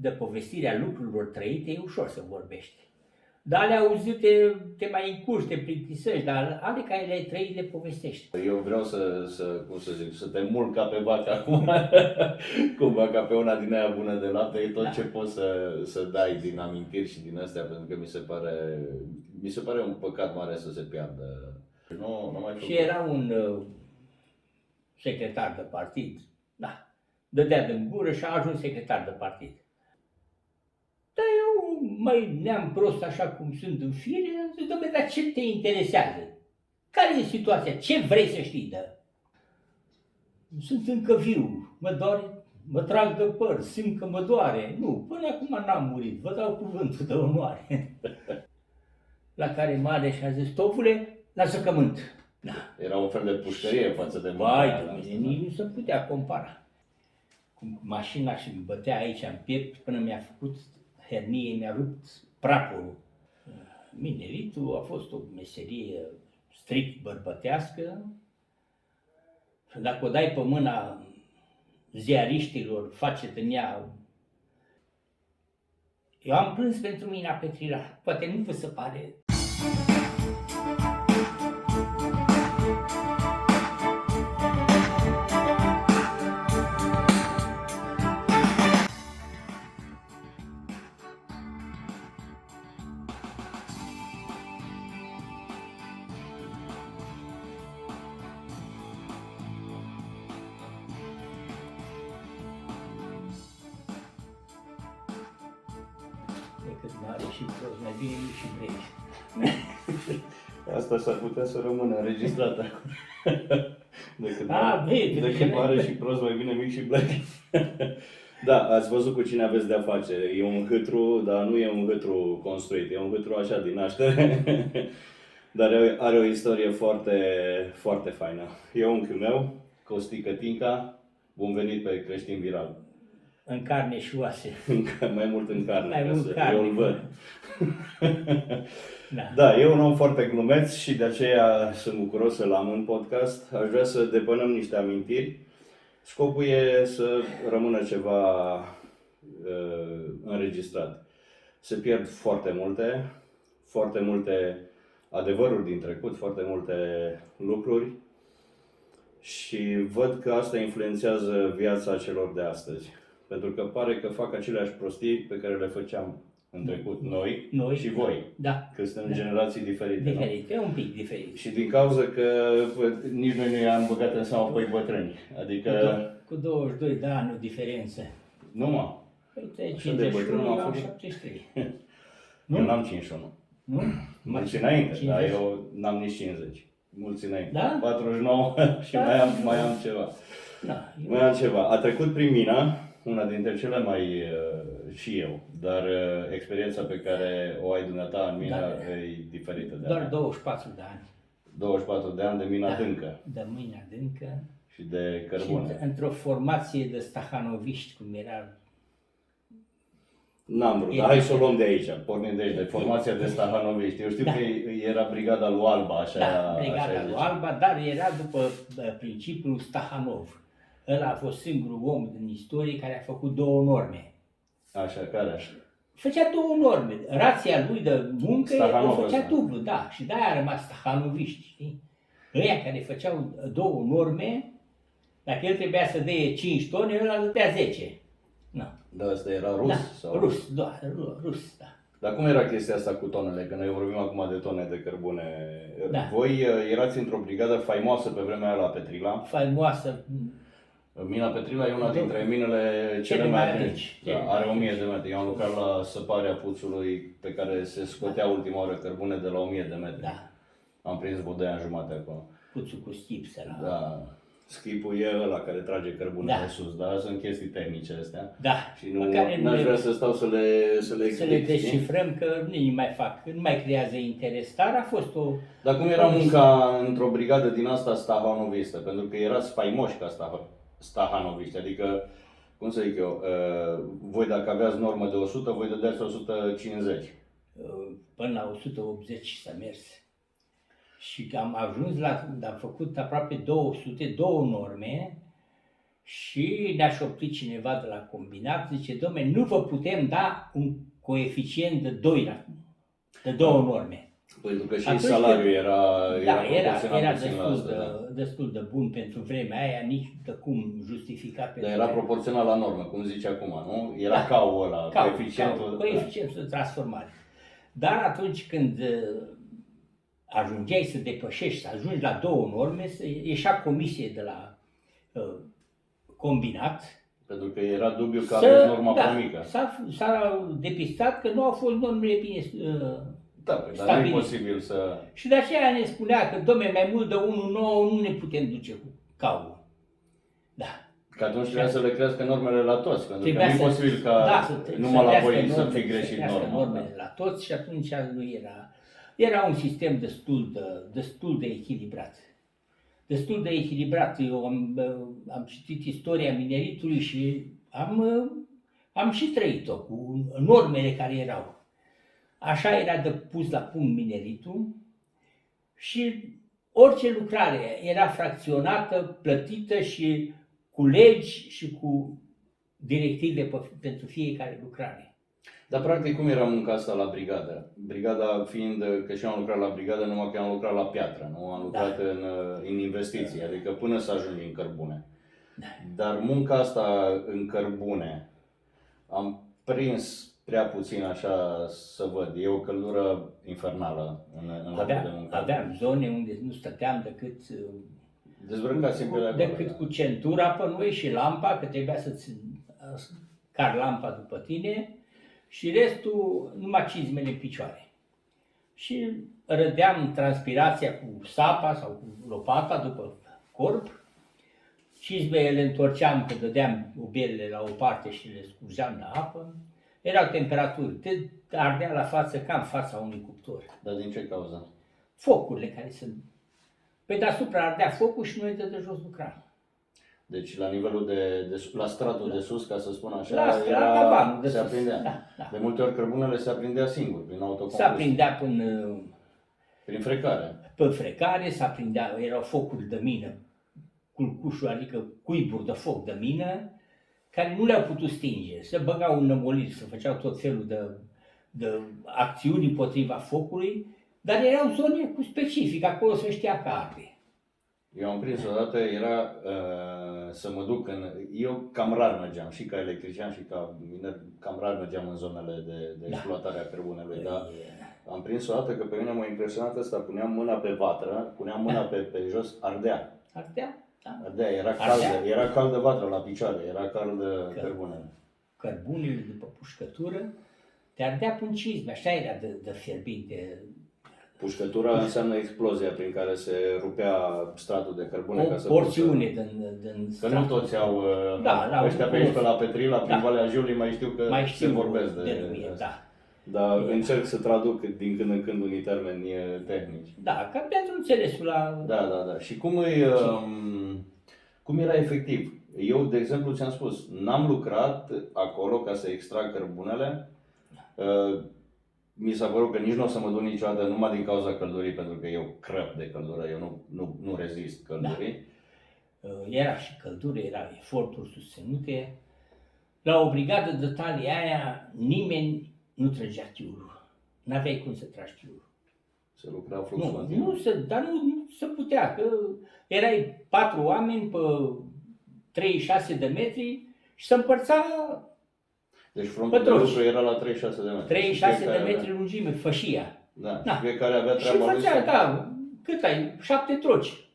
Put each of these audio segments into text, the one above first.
de povestirea lucrurilor trăite, e ușor să vorbești. Dar ale auzite te mai încurci, te plictisești, dar ale care le-ai trăit le povestești. Eu vreau să, să, cum să zic, să te mult ca pe vacă acum, cumva ca pe una din aia bună de lapte, e tot Da. ce poți să, să dai din amintiri și din astea, pentru că mi se pare, mi se pare un păcat mare să se piardă. Nu, nu mai Și era un uh, secretar de partid, da, dădea din gură și a ajuns secretar de partid. Dar eu, mai neam prost așa cum sunt în fire, am zis, dom'le, dar ce te interesează? Care e situația? Ce vrei să știi de? Sunt încă viu, mă doare, mă trag de păr, simt că mă doare. Nu, până acum n-am murit, vă dau cuvântul de onoare. La care mare și-a zis, stofule, la zăcământ. Da. Era un fel de pușcărie față de Vai, mâncarea de asta. mine, nici nu se putea compara. Cu mașina și îmi bătea aici în piept până mi-a făcut hernie, mi-a rupt prapul. Mineritul a fost o meserie strict bărbătească. Și dacă o dai pe mâna ziariștilor, face în ea... Eu am plâns pentru mina Petrila. Poate nu vă se pare Asta s-ar putea să rămână înregistrat acum. Decât, A, mare, bine, decât bine. mare și prost, mai bine mic și black. da, ați văzut cu cine aveți de-a face. E un hâtru, dar nu e un hâtru construit, e un hâtru așa din naștere. dar are, are o istorie foarte, foarte faină. E unchiul meu, Costi Cătinca, bun venit pe Creștin Viral. În carne și oase. Încă mai mult în carne, Mai ca mult să carne. eu îl văd. Da. Da, e un om foarte glumeț și de aceea sunt bucuros să-l am în podcast. Aș vrea să depănăm niște amintiri. Scopul e să rămână ceva uh, înregistrat. Se pierd foarte multe, foarte multe adevăruri din trecut, foarte multe lucruri și văd că asta influențează viața celor de astăzi. Pentru că pare că fac aceleași prostii pe care le făceam în trecut noi, Noi, și voi. Da, Că suntem Da. generații diferite, nu? diferit, e un pic diferit. Și din cauza că bă, nici noi nu i-am băgat în seamă pe bătrâni. Cu, Adică, do- cu 22 de ani o diferență. nu mă, Păi te ai Așa de bătrân 51, am eu am făcut. 73. nu? eu Nu? n-am 51. Nu? Mulți înainte, 50? dar eu n-am nici 50. Mulți înainte. Da? 49 și Da. mai, am, mai am ceva. Da, eu- Mai am ceva. A trecut prin mina, una dintre cele mai uh, și eu, dar uh, experiența pe care o ai dumneata în mina Da. e diferită de a doar mea. 24 de ani. 24 de ani de mina Da. adâncă De mâine adâncă. și de Și cărbune. într- într-o formație de stahanoviști, cum era N-am vrut, E- dar hai să o luăm de aici, pornim de aici, de formația de Stahanoviști. Eu știu Da. că era brigada lui Alba, așa, da, așa brigada îi lui zice. Alba, dar era după bă, principiul Stahanov. Ăla a fost singurul om din istorie care a făcut două norme. Așa, care așa? Făcea două norme. Rația lui de muncă Stahanov o făcea ăsta. dublu, da. Și de-aia a rămas stahanoviști, știi? Ăia care făceau două norme, dacă el trebuia să dea 5 tone, el îl dădea 10. Nu. Da, ăsta era rus? da, sau? rus, da, ru- rus, da. Dar cum era chestia asta cu tonele? Că noi vorbim acum de tone de cărbune. Da. Voi uh, erați într-o brigadă faimoasă pe vremea aia la Petrila. Faimoasă, Mina Petrila e una Da. dintre minele cele Cele mai mai adânci. adânci, cele Da, mai are 1000 adânci. de metri. Eu am lucrat la săparea puțului pe care se scotea ultima oară cărbune de la 1000 de metri. da, Am prins bodeia în jumate acolo. puțul cu stips era. Da. Schipul e ăla care trage cărbune Da. de sus, dar sunt chestii tehnice astea. Da, Și pe nu care nu n-aș le, vrea să stau să le, să le să le explic, știi? descifrăm că nu îi mai fac, nu mai creează interes, dar a fost o... Dar cum era munca într-o brigadă din asta stahanovistă? Pentru că erați faimoși ca stah- stahanoviști, adică, cum să zic eu, uh, voi dacă aveați normă de 100, voi dădeați 150. uh, până la 180 s-a mers. Și am ajuns la, am făcut aproape 200, două norme Și ne-a șoptit cineva de la combinat, zice, domne, nu vă putem da un coeficient de 2 la, de două norme. Pentru că și Atunci salariul când- era, Da, era, proporțional era puțin la destul, asta, de, da. destul de bun pentru vremea aia, nici de cum justificat pentru Dar era vremea. proporțional la normă, cum zice acum, nu? Era Da. cau ăla, Ca, coeficientul. ca, coeficientul de transformare. Dar atunci când uh, ajungeai să depășești, să ajungi la două norme, să ieșea comisie de la uh, combinat. Pentru că era dubiu că să- aveți norma da, prea mică. S-a, s-a depistat că nu au fost normele bine uh, Da, păi, dar nu e stabilit. posibil să... Și de aceea ne spunea că, domne, mai mult de 1,9 nu ne putem duce cu caul. Da. Că atunci trebuia să le crească normele la toți, pentru că Trebuia nu e să- posibil ca da, să, numai la crească voi să norme- fi greșit crească norma. normele la toți și atunci nu era. Era un sistem destul de, destul de echilibrat. Destul de echilibrat. Eu am, uh, am citit istoria mineritului și am, uh, am și trăit-o cu normele care erau. Așa era de pus la punct mineritul și orice lucrare era fracționată, plătită și cu legi și cu directive pe- pentru fiecare lucrare. Dar practic cum era munca asta la brigadă? Brigada fiind că și eu am lucrat la brigadă, numai că am lucrat la piatră, nu? Am lucrat Da. în, în investiții, adică până să ajungi în cărbune. Da. Dar munca asta în cărbune, am prins prea puțin așa să văd. E o căldură infernală în, în locul de Aveam, muncă. aveam zone unde nu stăteam decât, uh, Dezbrăcați cu, pe acolo. decât da. cu centura pe noi și lampa, că trebuia să-ți uh, car lampa după tine și restul numai cizmele în picioare. Și rădeam transpirația cu sapa sau cu lopata după corp, cizmele le întorceam, că dădeam ubelele la o parte și le scurgeam la apă. Erau temperaturi, te ardea la față ca în fața unui cuptor. Dar din ce cauză? Focurile care sunt. Pe deasupra ardea focul și noi de, de jos lucram. Deci la nivelul de, de la stratul de sus, ca să spun așa, La strada vanul de se sus. aprindea. Da, da. De multe ori cărbunele se aprindea singur, prin Se autocombustie. aprindea până Prin frecare. pe frecare, se aprindea, erau focuri de mină, culcușuri, adică cuiburi de foc de mină, care nu le-au putut stinge. Se băgau în nămoliri, se făceau tot felul de, de acțiuni împotriva focului, dar erau zone cu specific, acolo se știa că arde. Eu am prins odată, era uh, să mă duc în... Eu cam rar mergeam, și ca electrician și ca miner, cam rar mergeam în zonele de, de Da. exploatare a cărbunelui, Păi, dar am prins odată că pe mine m-a impresionat asta, puneam mâna pe vatră, puneam mâna pe, pe jos, ardea. Ardea, da. Ardea, era Ardea. caldă, era caldă vatra la picioare, era caldă Că- cărbunele. cărbunele după pușcătură, te ardea până cizme, așa era de, de fierbinte. Pușcătura înseamnă explozia prin care se rupea stratul de cărbune. O ca să porțiune din, din Că nu toți au, uh, Da, la ăștia un pe aici, curs. pe la Petrila, prin Da. Valea Jiului, mai știu că mai știu se vorbesc de, denumiri, asta. da. Dar încerc să traduc din când în când unii termeni uh, tehnici. Da, ca pentru înțelesul la... Da, da, da. Și cum, îi, um, cum era efectiv? Eu, de exemplu, ți-am spus, n-am lucrat acolo ca să extrag cărbunele. Uh, Mi s-a părut că nici nu o să mă duc niciodată numai din cauza căldurii, pentru că eu crăp de căldură, eu nu, nu, nu rezist căldurii. Uh, Era și căldură, era eforturi susținute. La o brigadă de talie aia, nimeni nu trăgea tiurul. N-aveai cum să tragi tiurul. Se lucra flux Nu, continuu. nu se, dar nu, nu se putea, că erai patru oameni pe 36 de metri și se împărța Deci frontul de Pătroși. lucru era la 36 de metri. 36 Și de fiecare metri lungime, fășia. Avea, da, Da. și fiecare avea Și treaba lui. făcea, să- da, cât ai? Șapte troci.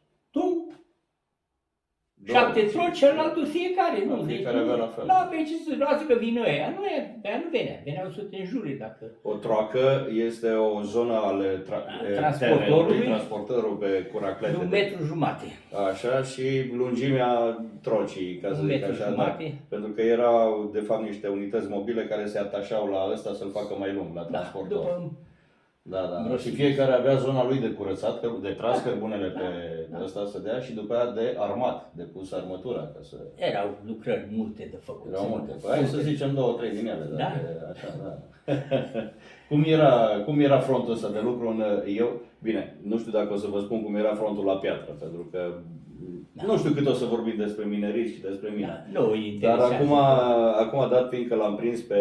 Tu, Două. șapte troci, celălaltul fiecare. Da, Nu, deci fiecare nu, avea la fel. Nu aveai ce să lasă că vină ăia. Nu, e, aia nu venea. Veneau să te înjure dacă... O troacă este o zonă ale tra- Da, e, transportorului. terenului, transportorul pe curaclete. De un de- metru jumate. Așa și lungimea trocii, ca să Un zic metru așa. Da. jumate. Pentru că erau, de fapt, niște unități mobile care se atașau la ăsta să-l facă mai lung, la Da, transportor. după Da, da. Miros- Și fiecare avea zona lui de curățat, că- de tras cărbunele pe, pe ăsta să dea și după aia de armat, de pus armătura ca să... Erau lucrări multe de făcut. Erau multe. Păi hai să zicem două, trei din ele, Da. dacă e așa, da. cum, era, cum era frontul ăsta de lucru în, eu, bine, nu știu dacă o să vă spun cum era frontul la piatră, pentru că nu știu cât o să vorbim despre minerit și despre mine. Da, nu, îi Dar interesează. acum, acum dat fiindcă l-am prins pe,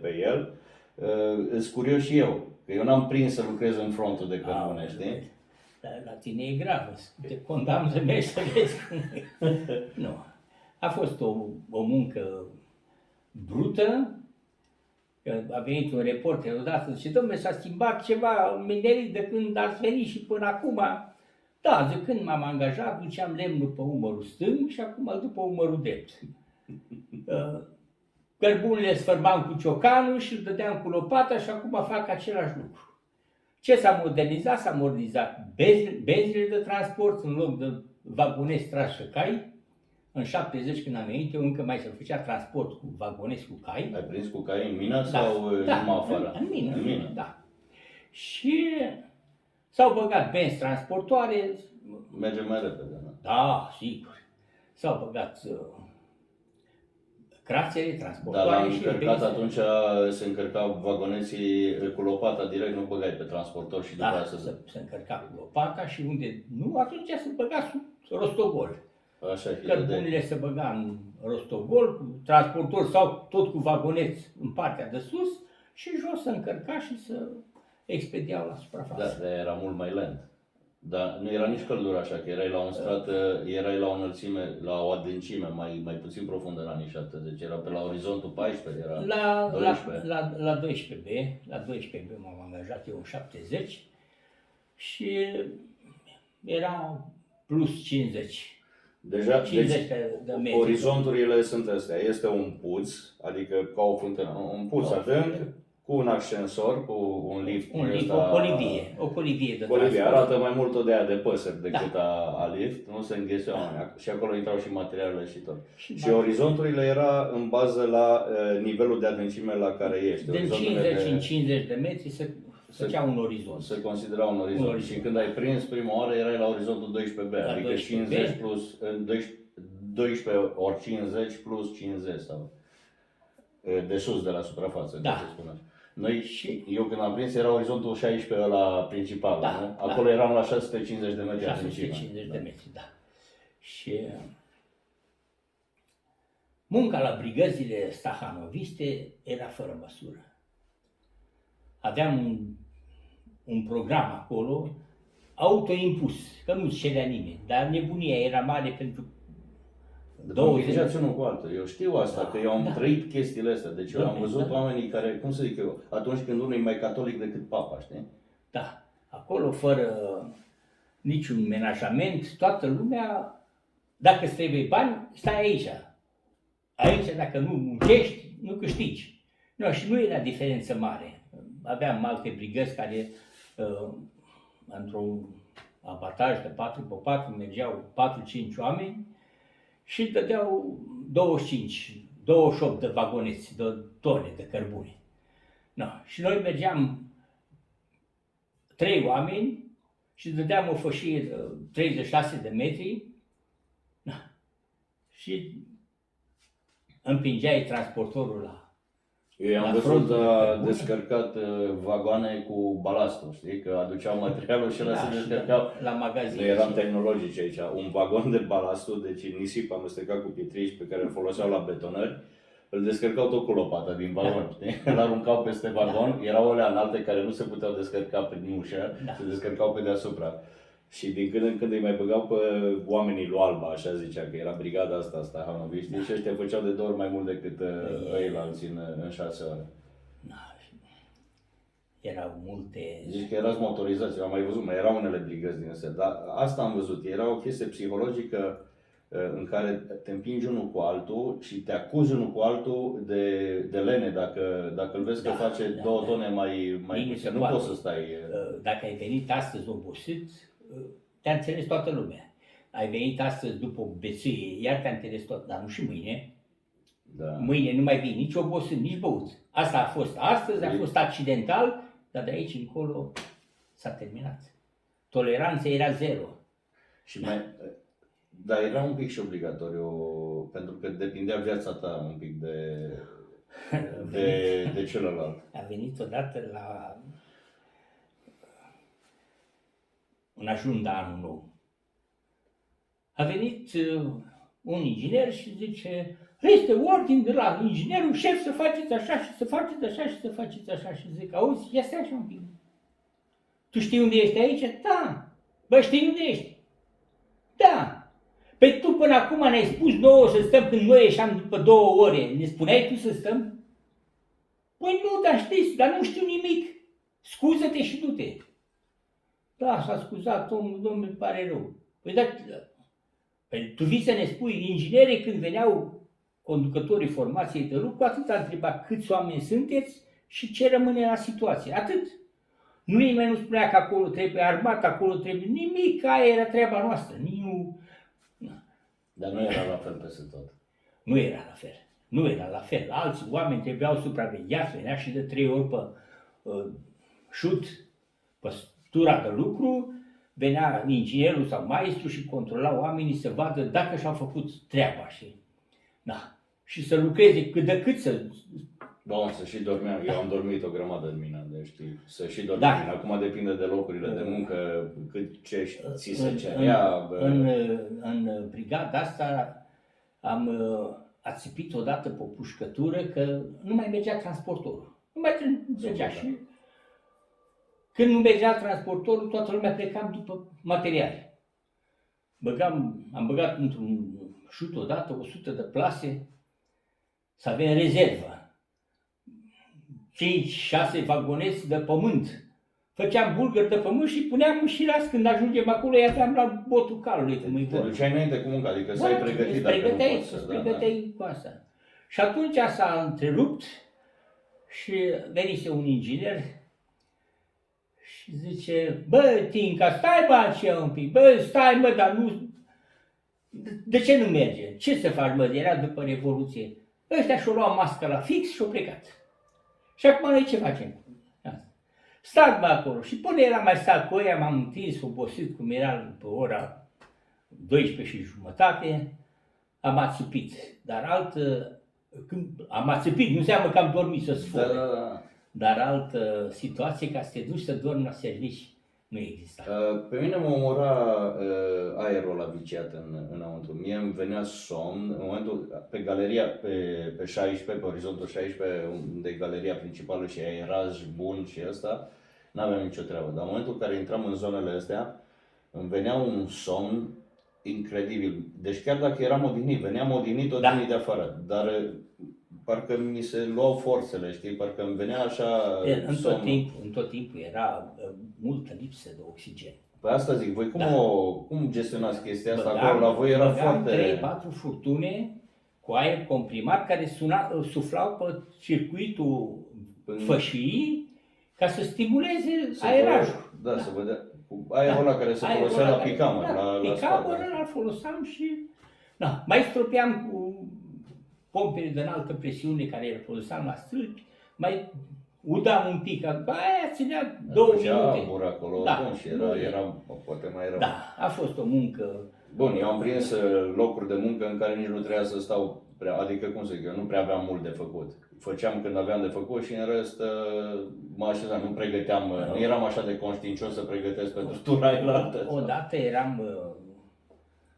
pe el, uh, sunt curios și eu. Că eu n-am prins să lucrez în frontul de cărbune, Ah, știi? Dar la tine e gravă. Te condamn să mergi să vezi cum e. Nu. A fost o, o muncă brută. Că a venit un reporter odată și domnule, s-a schimbat ceva în minerit de când ați venit și până acum. Da, de când m-am angajat, duceam lemnul pe umărul stâng și acum îl duc pe umărul drept. Uh, Cărbunele sfârbam cu ciocanul și îl dădeam cu lopata și acum fac același lucru. Ce s-a modernizat? S-a modernizat benzi- benzile de transport în loc de vagonezi trași și cai. În 70 când am venit, eu încă mai se făcea transport cu vagonezi cu cai. Ai prins cu cai în mină sau uh, numai afară? În, în mină, În mină. da. Și s-au băgat benzi transportoare, Merge mai repede, da. da, sigur. S-au băgat uh, crațele Dar transportoare l-am și încărcat benzi. atunci, se încărcau vagoneții cu lopata direct, nu băgai pe transportor și după Da, aia să se, se încărca cu lopata și unde nu, atunci se băga sub rostogol. Așa e. de... Cărbunile se băga în rostogol, cu transportor sau tot cu vagoneți în partea de sus și jos se încărca și să expediau la Da, suprafață. dar era mult mai lent. Dar nu era nici căldură așa, că erai la un strat, erai la o înălțime, la o adâncime mai, mai puțin profundă în anii 70. Era pe la orizontul 14, era La, la, 12. la, la 12B, la 12B m-am angajat eu în 70 și era plus 50. Deja, 50 deci, de, de metri. orizonturile sunt astea. Este un puț, adică ca o fântână, nu? un puț O adânc, fântână. Cu un ascensor, cu un lift. Un lift, ăsta- o colivie, o colivie de Colivie, transport. arată mai mult o de aia de păsări decât Da. a, a lift, nu se înghesuia oamenii. Și acolo intrau și materialele și tot. Și Și orizonturile era în bază la uh, nivelul de adâncime la care ești. Din Orizonturile 50 de- în 50 de metri se făcea un orizont. Se considera un orizont. Un orizont. Și când ai prins prima oară, erai la orizontul 12B, La adică 12B. 50 plus, în 12, 12 ori 50 plus 50 sau e, de sus de la suprafață, Da. ca să spun așa. Noi, Și- eu când am prins, era orizontul 16 la principal, Da, nu? da. Acolo eram la 650 de metri adâncime. 650 de metri, da. Și munca la brigăzile stahanoviste era fără măsură. Aveam un, un program acolo, autoimpus, că nu cerea nimeni, dar nebunia era mare pentru De 20 20 unul cu altul. Eu știu asta, Da, că eu am da. trăit chestiile astea. Deci eu am Dom'le, văzut da. oamenii care, cum să zic eu, atunci când unul e mai catolic decât papa, știi? Da, acolo fără niciun menajament, toată lumea, dacă îți trebuie bani, stai aici. Aici, dacă nu muncești, nu câștigi. Nu, și nu era diferență mare. Aveam alte brigăzi care, uh, într-un abataj de 4 pe 4 mergeau 4-5 oameni și dădeau 25, 28 de vagoneți, de tone de cărbune. No. Și noi mergeam trei oameni și dădeam o fășie de 36 de metri na. și împingeai transportorul la... Eu i-am La văzut frontul a de cărbune. descărcat uh, vagoane cu balastul, știi? Că aduceau materialul și ăla se și descărcau. la magazin. Noi eram tehnologici aici. Un vagon de balastul, deci nisip amestecat cu pietrici pe care îl foloseau la betonări, îl descărcau tot cu lopata din vagon, știi? Îl aruncau peste vagon, erau alea înalte care nu se puteau descărca prin ușă, Da. se descărcau pe deasupra. Și din când în când îi mai băgau pe oamenii lui Alba, așa zicea, că era brigada asta, asta, Hanoviști, și ăștia făceau de două ori mai mult decât uh, Păi, ei la alții în, în șase ore. Na, și erau multe... Zici că erați motorizați, eu am mai văzut, mai erau unele brigăzi din astea, dar asta am văzut, era o chestie psihologică uh, în care te împingi unul cu altul și te acuzi unul cu altul de, de lene dacă, dacă îl vezi că Da, face da, două da. tone mai, mai Nici nu puțin, se nu poate. poți să stai... uh, Uh, Dacă ai venit astăzi obosit, uh, te-a înțeles toată lumea. Ai venit astăzi după o beție, iar te-a înțeles tot, dar nu și mâine. Da. Mâine nu mai vii nici obosit, nici băut. Asta a fost astăzi, a Ei. fost accidental, Dar de aici încolo s-a terminat. Toleranța era zero. Și mai, dar era un pic și obligatoriu, pentru că depindea viața ta un pic de, de, de celălalt. A venit odată la în ajun de anul nou. A venit uh, un inginer și zice, este ordin de la inginerul șef să faceți așa și să faceți așa și să faceți așa. Și zic, auzi, ia stai așa un pic. Tu știi unde ești aici? Da. Bă, știi unde ești? Da. Păi tu până acum ne-ai spus nouă să stăm când noi ieșeam după două ore. Ne spuneai tu să stăm? Păi nu, dar știți, dar nu știu nimic. Scuză-te și du-te. Da, s-a scuzat omul, domnule, îmi pare rău. Păi da, păi tu vii să ne spui, inginerii când veneau conducătorii formației de lucru, atât a întrebat câți oameni sunteți și ce rămâne la situație. Atât. Nu nimeni nu spunea că acolo trebuie armat, acolo trebuie nimic, aia era treaba noastră. Nici nu... Dar nu era la fel peste tot. Nu era la fel. Nu era la fel. Alți oameni trebuiau supravegheați, venea și de trei ori pe uh, șut, pe tura de lucru, venea inginerul sau maestru și controla oamenii să vadă dacă și-au făcut treaba. Și, da. și să lucreze cât de cât să... Da, să și dormeam. Eu am dormit o grămadă în mine, deci știi, să și dormeam. Da. Da. Acum depinde de locurile de muncă, cât ce ți se în, cerea. bă. în, în, în brigada asta am uh, ațipit odată pe o pușcătură că nu mai mergea transportorul. Nu mai mergea Super, și când nu mergea transportorul, toată lumea plecam după materiale. Băgam, am băgat într-un șut odată 100 de plase să avem rezervă. 5-6 vagoneți de pământ. Făceam bulgări de pământ și puneam în șiras când ajungem acolo, îi aveam la botul calului, cum îi Te vorba. duceai înainte cu munca, adică să ai pregătit îți dacă nu pregăteai, poți să... îți Da, da. pregăteai cu asta. Și atunci s-a întrerupt și venise un inginer și zice, bă, Tinca, stai bă așa un pic, bă, stai mă, dar nu... De- De ce nu merge? Ce să faci, mă? Era după Revoluție. Ăștia și-au luat masca la fix și-au plecat. Și acum noi ce facem? Asta. Stați mă acolo. Și până era mai stat cu ea, m-am întins, obosit cum era pe ora 12 și jumătate, am ațipit. Dar altă, când am ațipit, nu înseamnă că am dormit să Da, sfore. da, da. Dar altă situație ca să te duci să dormi la servici nu exista. Uh, Pe mine mă omora uh, aerul la viciat în, înăuntru. Mie îmi venea somn în momentul, pe galeria, pe, pe 16, pe orizontul 16, unde e galeria principală și aeraj bun și ăsta, n-aveam nicio treabă. Dar în momentul în care intram în zonele astea, îmi venea un somn incredibil. Deci chiar dacă eram odihnit, veneam odihnit, Da. odihnit de afară. Dar uh, parcă mi se luau forțele, știi? Parcă îmi venea așa E, În tot, somnul. timpul, în tot timpul era uh, multă lipsă de oxigen. Păi asta zic, voi cum, Da. o, cum gestionați chestia asta Băgam- acolo? La voi era băgam foarte... 3-4 furtune cu aer comprimat care suna, suflau pe circuitul În- fășii ca să stimuleze să aerajul. vă- Da, să vedea. Cu aerul ăla care se Aerul folosea ăla la care- picamă, da, la, la picamă, spate. ăla îl foloseam și... Da, mai stropeam cu pompele de înaltă presiune care le foloseam la stâlpi, mai udam un pic, după aia ținea două Făcea minute. abur acolo Da. atunci, era, era poate mai rău. Da, a fost o muncă Bun, eu am prins uh, locuri de muncă în care nici nu trebuia să stau prea, adică cum să zic eu, nu prea aveam mult de făcut. Făceam când aveam de făcut și în rest uh, mă așezam, nu pregăteam, uh, nu eram așa de conștiincios să pregătesc pentru tura aia Odată eram uh,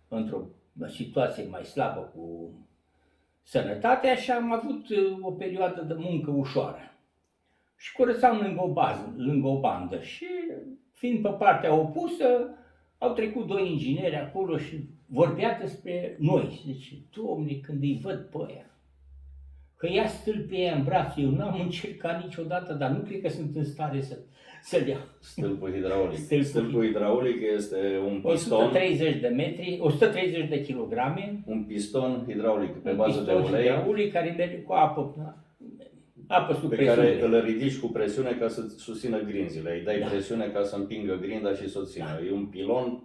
într-o situație mai slabă cu sănătatea și am avut uh, o perioadă de muncă ușoară. Și curățam lângă o, bază, lângă o bandă și fiind pe partea opusă, au trecut doi ingineri acolo și vorbea despre noi. Și zice, domne, când îi văd pe aia, că ia stâlpii aia în brațe, eu n-am încercat niciodată, dar nu cred că sunt în stare să, să-l iau. Stâlpul hidraulic. Stâlpul Stâlpul hidraulic este un piston, 130 de metri, 130 de kilograme, un piston hidraulic pe un bază de piston ulei hidraulic care merge cu apă, apă sub pe presiune. care îl ridici cu presiune ca să susțină grinzile. Îi dai Da. presiune ca să împingă grinda și să o țină. E un pilon,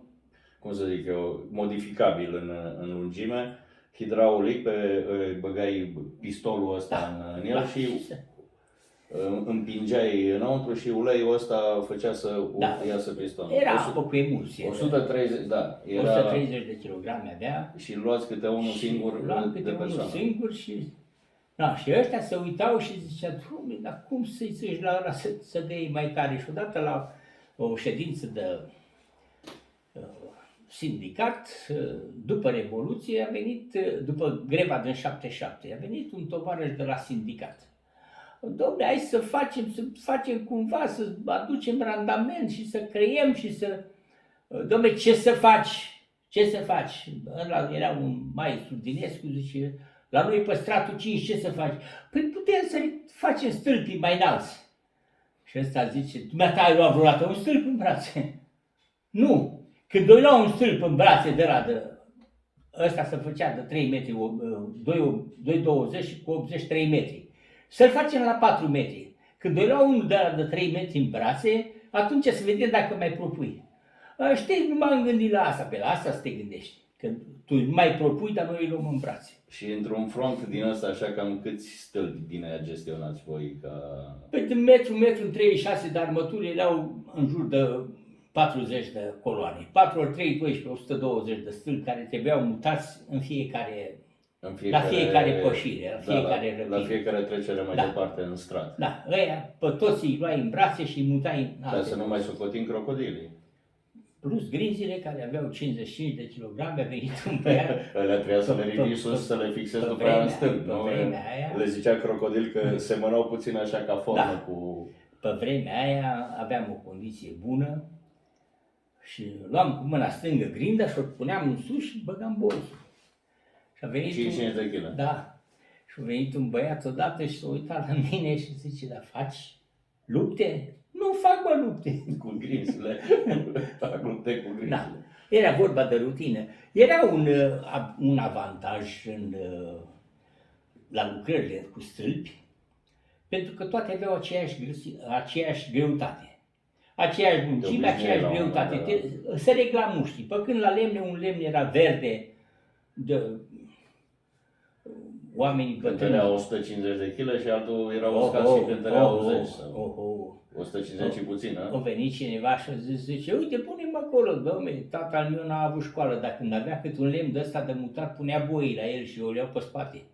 cum să zic eu, modificabil în, în lungime, hidraulic, pe, îi băgai pistolul ăsta Da. în, în el Da, și se- uh, împingeai înăuntru și uleiul ăsta făcea să Da. iasă pistonul. Era 100 apă cu emulsie. 130, da. Era, 130 de kilograme avea. Și luați câte unul și singur luam de câte unul persoană. singur și... Da, și ăștia se uitau și zicea, Doamne, dar cum să-i zici la ăla să, să dea mai tare? Și odată la o ședință de uh, sindicat, uh, după Revoluție, a venit, uh, după greva din 77, a venit un tovarăș de la sindicat. Domne, hai să facem, să facem cumva, să aducem randament și să creiem și să... Domne, ce să faci? Ce să faci? Ăla era un maestru din Escu, zice, la noi pe stratul 5 ce să faci? Păi putem să facem stâlpii mai înalți. Și ăsta zice, dumneata ai luat vreodată un stâlp în brațe? Nu. Când o lua un stâlp în brațe de la de, ăsta se făcea de 3 metri, o- 2, 2,20 și cu 83 metri. Să-l facem la 4 metri. Când o lua unul de la de 3 metri în brațe, atunci să vedem dacă mai propui. A, Știi, nu m-am gândit la asta, pe la asta să te gândești. Că tu mai propui, dar noi îi luăm în brațe. Și într-un front din ăsta, așa cam câți stâlpi din aia gestionați voi ca... Păi de metru, metru 36 de armături erau în jur de 40 de coloane. 4 ori 3, 12, 120 de stâlpi care trebuiau mutați în fiecare, În la fiecare pășire, la fiecare da, la, la răpire. fiecare trecere mai Da. departe în strat. Da, ăia pe toți îi luai în brațe și îi mutai în Ca alte să nu mai părți. socotim crocodilii. Plus grinzile care aveau 55 de kilograme, a venit un băiat Alea trebuia să le Pe- ridici pe- sus, să le fixezi pe după aia în vremea- stâlp. pe nu? vremea aia- Le zicea crocodil că semănau puțin așa ca formă Da. cu... Pe vremea aia aveam o condiție bună și luam cu mâna stângă grinda și o puneam în sus și băgam bolsul. Și a venit 55 un, de kg. Da. Și a venit un băiat odată și s-a uitat la mine și zice, dar faci lupte? Nu fac mă lupte. Cu grinzile. Fac lupte cu grinzile. Da. Era vorba de rutină. Era un, uh, a- un avantaj în, uh, la lucrările cu stâlpi, pentru că toate aveau aceeași, grăsi- aceeași greutate. Aceeași lungime, obișnuiai la aceeași un moment greutate. dat, Te- Se regla mușchii. Pe când la lemne, un lemn era verde, de oamenii Cântărea bătrâni. 150 de kg și altul era Oh, uscat oh, și cântărea oh, 80 oh, sau oh, oh. 150 și puțin, A a? venit cineva și a zis, zice, uite, punem acolo, domne, tata al meu n-a avut școală, dar când avea cât un lemn de ăsta de mutat, punea boii la el și o iau pe spate.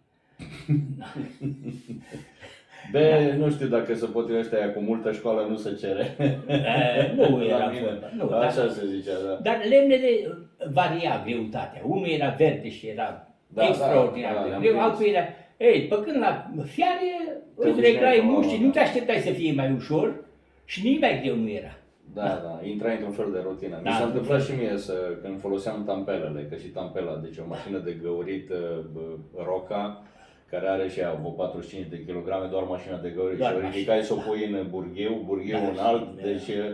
Be, nu știu dacă se potrivește aia cu multă școală, nu se cere. Eh, nu La era mine. vorba. Nu, Așa dar, se zicea, da. dar lemnele varia greutatea. Unul era verde și era Da, extraordinar da, da, de am greu, prins. altul era... Ei, pe când la fiare îți obișnuiai reglai cu- mușchii, nu te așteptai să fie mai ușor și nici mai greu nu era. Da, da, intrai într-un fel de rutină. Mi Da. s-a întâmplat și mie să, când foloseam tampelele, că și tampela, deci o mașină de găurit uh, bă, Roca, care are și ea vreo 45 de kilograme, doar mașina de găurit. Doar și o mașina. ridicai să o pui în burgheu, burgheu Da, în alt, da. deci uh,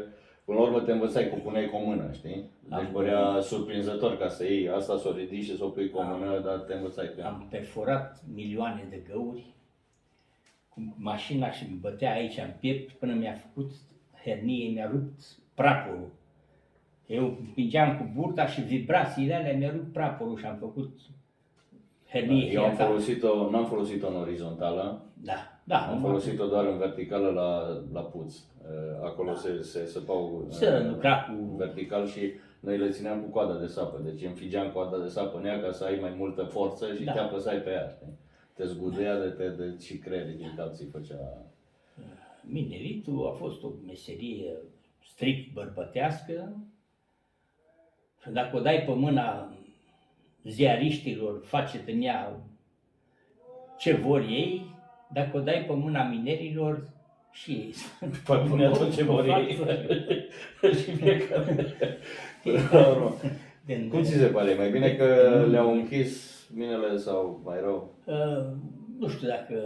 până la urmă te învățai că o puneai cu o mână, știi? Deci Am- părea surprinzător ca să iei asta, să o ridici și să o pui cu o Am- mână, dar te învățai că... Am perforat milioane de găuri cu mașina și îmi bătea aici în piept până mi-a făcut hernie, mi-a rupt praporul. Eu împingeam cu burta și vibrațiile alea mi-a rupt praporul și am făcut hernie. Eu am fiecare. folosit-o, n-am folosit-o în orizontală, Da, da. am folosit-o doar în verticală la, la puț. Uh, Acolo se, se săpau uh, Să lucra cu... vertical și noi le țineam cu coada de sapă. Deci înfigeam coada de sapă în ea ca să ai mai multă forță și Da. te apăsai pe ea. Știi? Te zguduia de, te, de și creierii din cap ți făcea... Mineritul a fost o meserie strict bărbătească și dacă o dai pe mâna ziariștilor, face în ea ce vor ei, dacă o dai pe mâna minerilor, și ei. Fac din ea tot ce vor ei. și fiecare... Până la urmă. Din, Cum ți se pare? Mai bine că le-au închis minele sau mai rău? Uh, nu știu dacă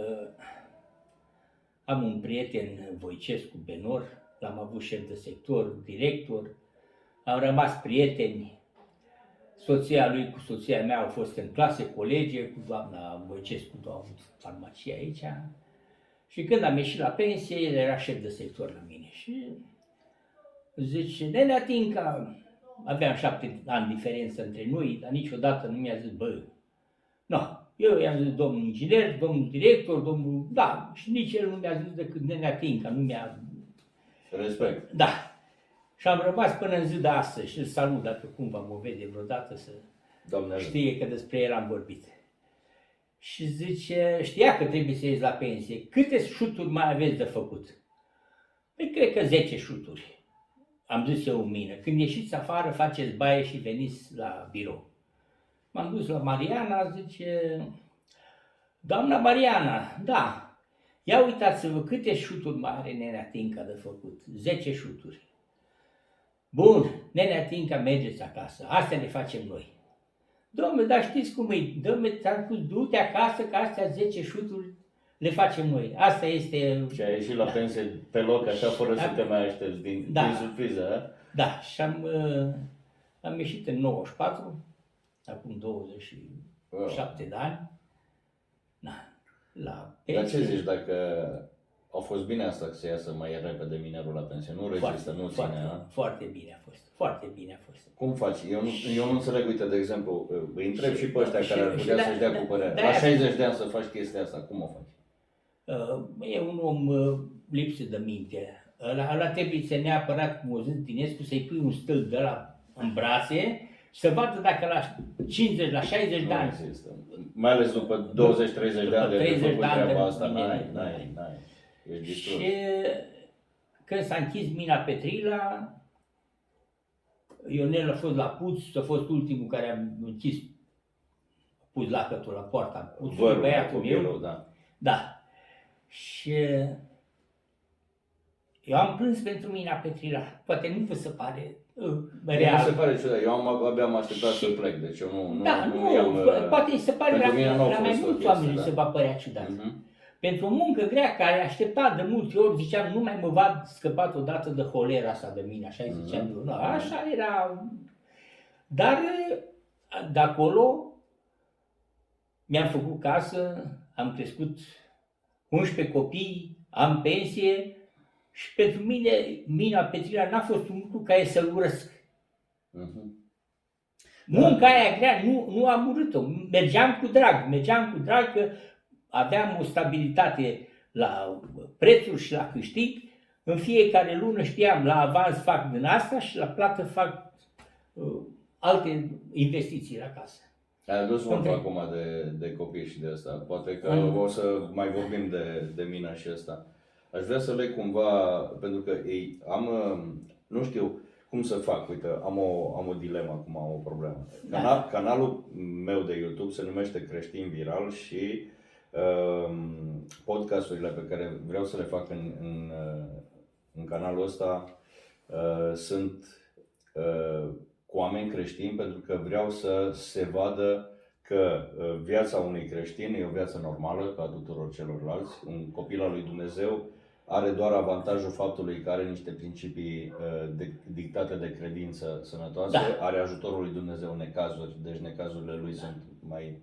am un prieten Voicescu Benor, l-am avut șef de sector, director, am rămas prieteni. Soția lui cu soția mea au fost în clase, colege, cu doamna Voicescu a avut farmacie aici. Și când am ieșit la pensie, el era șef de sector la mine. Și zice, Nenea Tinca, aveam șapte ani diferență între noi, dar niciodată nu mi-a zis, bă, nu, Eu i-am zis domnul inginer, domnul director, domnul... Da, și nici el nu mi-a zis decât nenea Tinca, nu mi-a... Respect. Da. Și am rămas până în zi de astăzi și îl salut dacă cumva mă vede vreodată să Doamne ajută. știe că despre el am vorbit. Și zice, știa că trebuie să ieși la pensie. Câte șuturi mai aveți de făcut? Păi cred că 10 șuturi. Am zis eu în mine. Când ieșiți afară, faceți baie și veniți la birou. M-am dus la Mariana, zice, doamna Mariana, da, ia uitați-vă câte șuturi mai are nenea Tinca de făcut. 10 șuturi. Bun, nenea Tinca, mergeți acasă. Astea le facem noi. Domnule, dar știți cum e? Domnule, ți-am spus, du-te acasă că astea 10 șuturi le facem noi. Asta este... Și ai ieșit la pensie pe loc, așa, fără să te mai aștepți, din, Da. din surpriză, a? Da, și am, uh, am ieșit în 94, acum 27 de ani. Da, la Dar ce pensie. zici dacă a fost bine asta să iasă mai repede minerul la pensie? Nu rezistă, nu ține, foarte, a? foarte bine a fost. Foarte bine a fost. Cum faci? Eu nu, eu nu înțeleg, uite, de exemplu, îi întreb și pe ăștia Și- care ar și putea da- să-și dea da- cu părerea. da- La 60 de ani să faci chestia asta, cum o faci? Uh, e un om uh, lipsit de minte. Ăla, ăla trebuie să neapărat, cum o zis Dinescu, să-i pui un stâlp de la în brațe și să vadă dacă la 50, la 60 de Nu ani există. Mai ales după 20-30 de ani de 30 făcut de ani de- treaba asta, bine, n-ai, bine. n-ai, n-ai. Ești distrus. Și când s-a închis mina Petrila, Ionel a fost la Puț, a fost ultimul care a închis pus lacătul la poarta Puțului, Vărul, băiatul meu. copilul, da. Da. Și eu am plâns pentru mina Petrila. Poate nu vă se pare uh, Mie mi real. se pare ciudat. Eu am, abia am așteptat Și- să plec, deci eu nu, nu, da, nu, nu, i-am, uh, poate se pare pentru la, mine nu a la mai fost o mulți chestie, oameni da. se va părea ciudat. Mhm. Pentru o muncă grea care aștepta de multe ori, ziceam, nu mai mă va scăpat odată de holera asta de mine, așa Mhm. ziceam eu. No, așa era. Dar de acolo mi-am făcut casă, am crescut 11 copii, am pensie și pentru mine mina Petrila n-a fost un lucru care să-l urăsc. Mhm. Munca aia grea nu, nu am urât-o. Mergeam cu drag, mergeam cu drag că aveam o stabilitate la prețuri și la câștig. În fiecare lună știam, la avans fac din asta și la plată fac uh, alte investiții la casă. Ai adus vorba Între- acum de, de copii și de asta. Poate că Mm. o să mai vorbim de, de mina și asta. Aș vrea să leg cumva, pentru că ei, am, uh, nu știu cum să fac, uite, am o, am o dilemă acum, am o problemă. Da. Canal, Canalul meu de YouTube se numește Creștin Viral și uh, podcasturile pe care vreau să le fac în, în, uh, în canalul ăsta uh, sunt uh, cu oameni creștini pentru că vreau să se vadă că uh, viața unui creștin e o viață normală ca a tuturor celorlalți. Un copil al lui Dumnezeu are doar avantajul faptului că are niște principii uh, de, dictate de credință sănătoase, Da. are ajutorul lui Dumnezeu în necazuri, deci necazurile lui sunt mai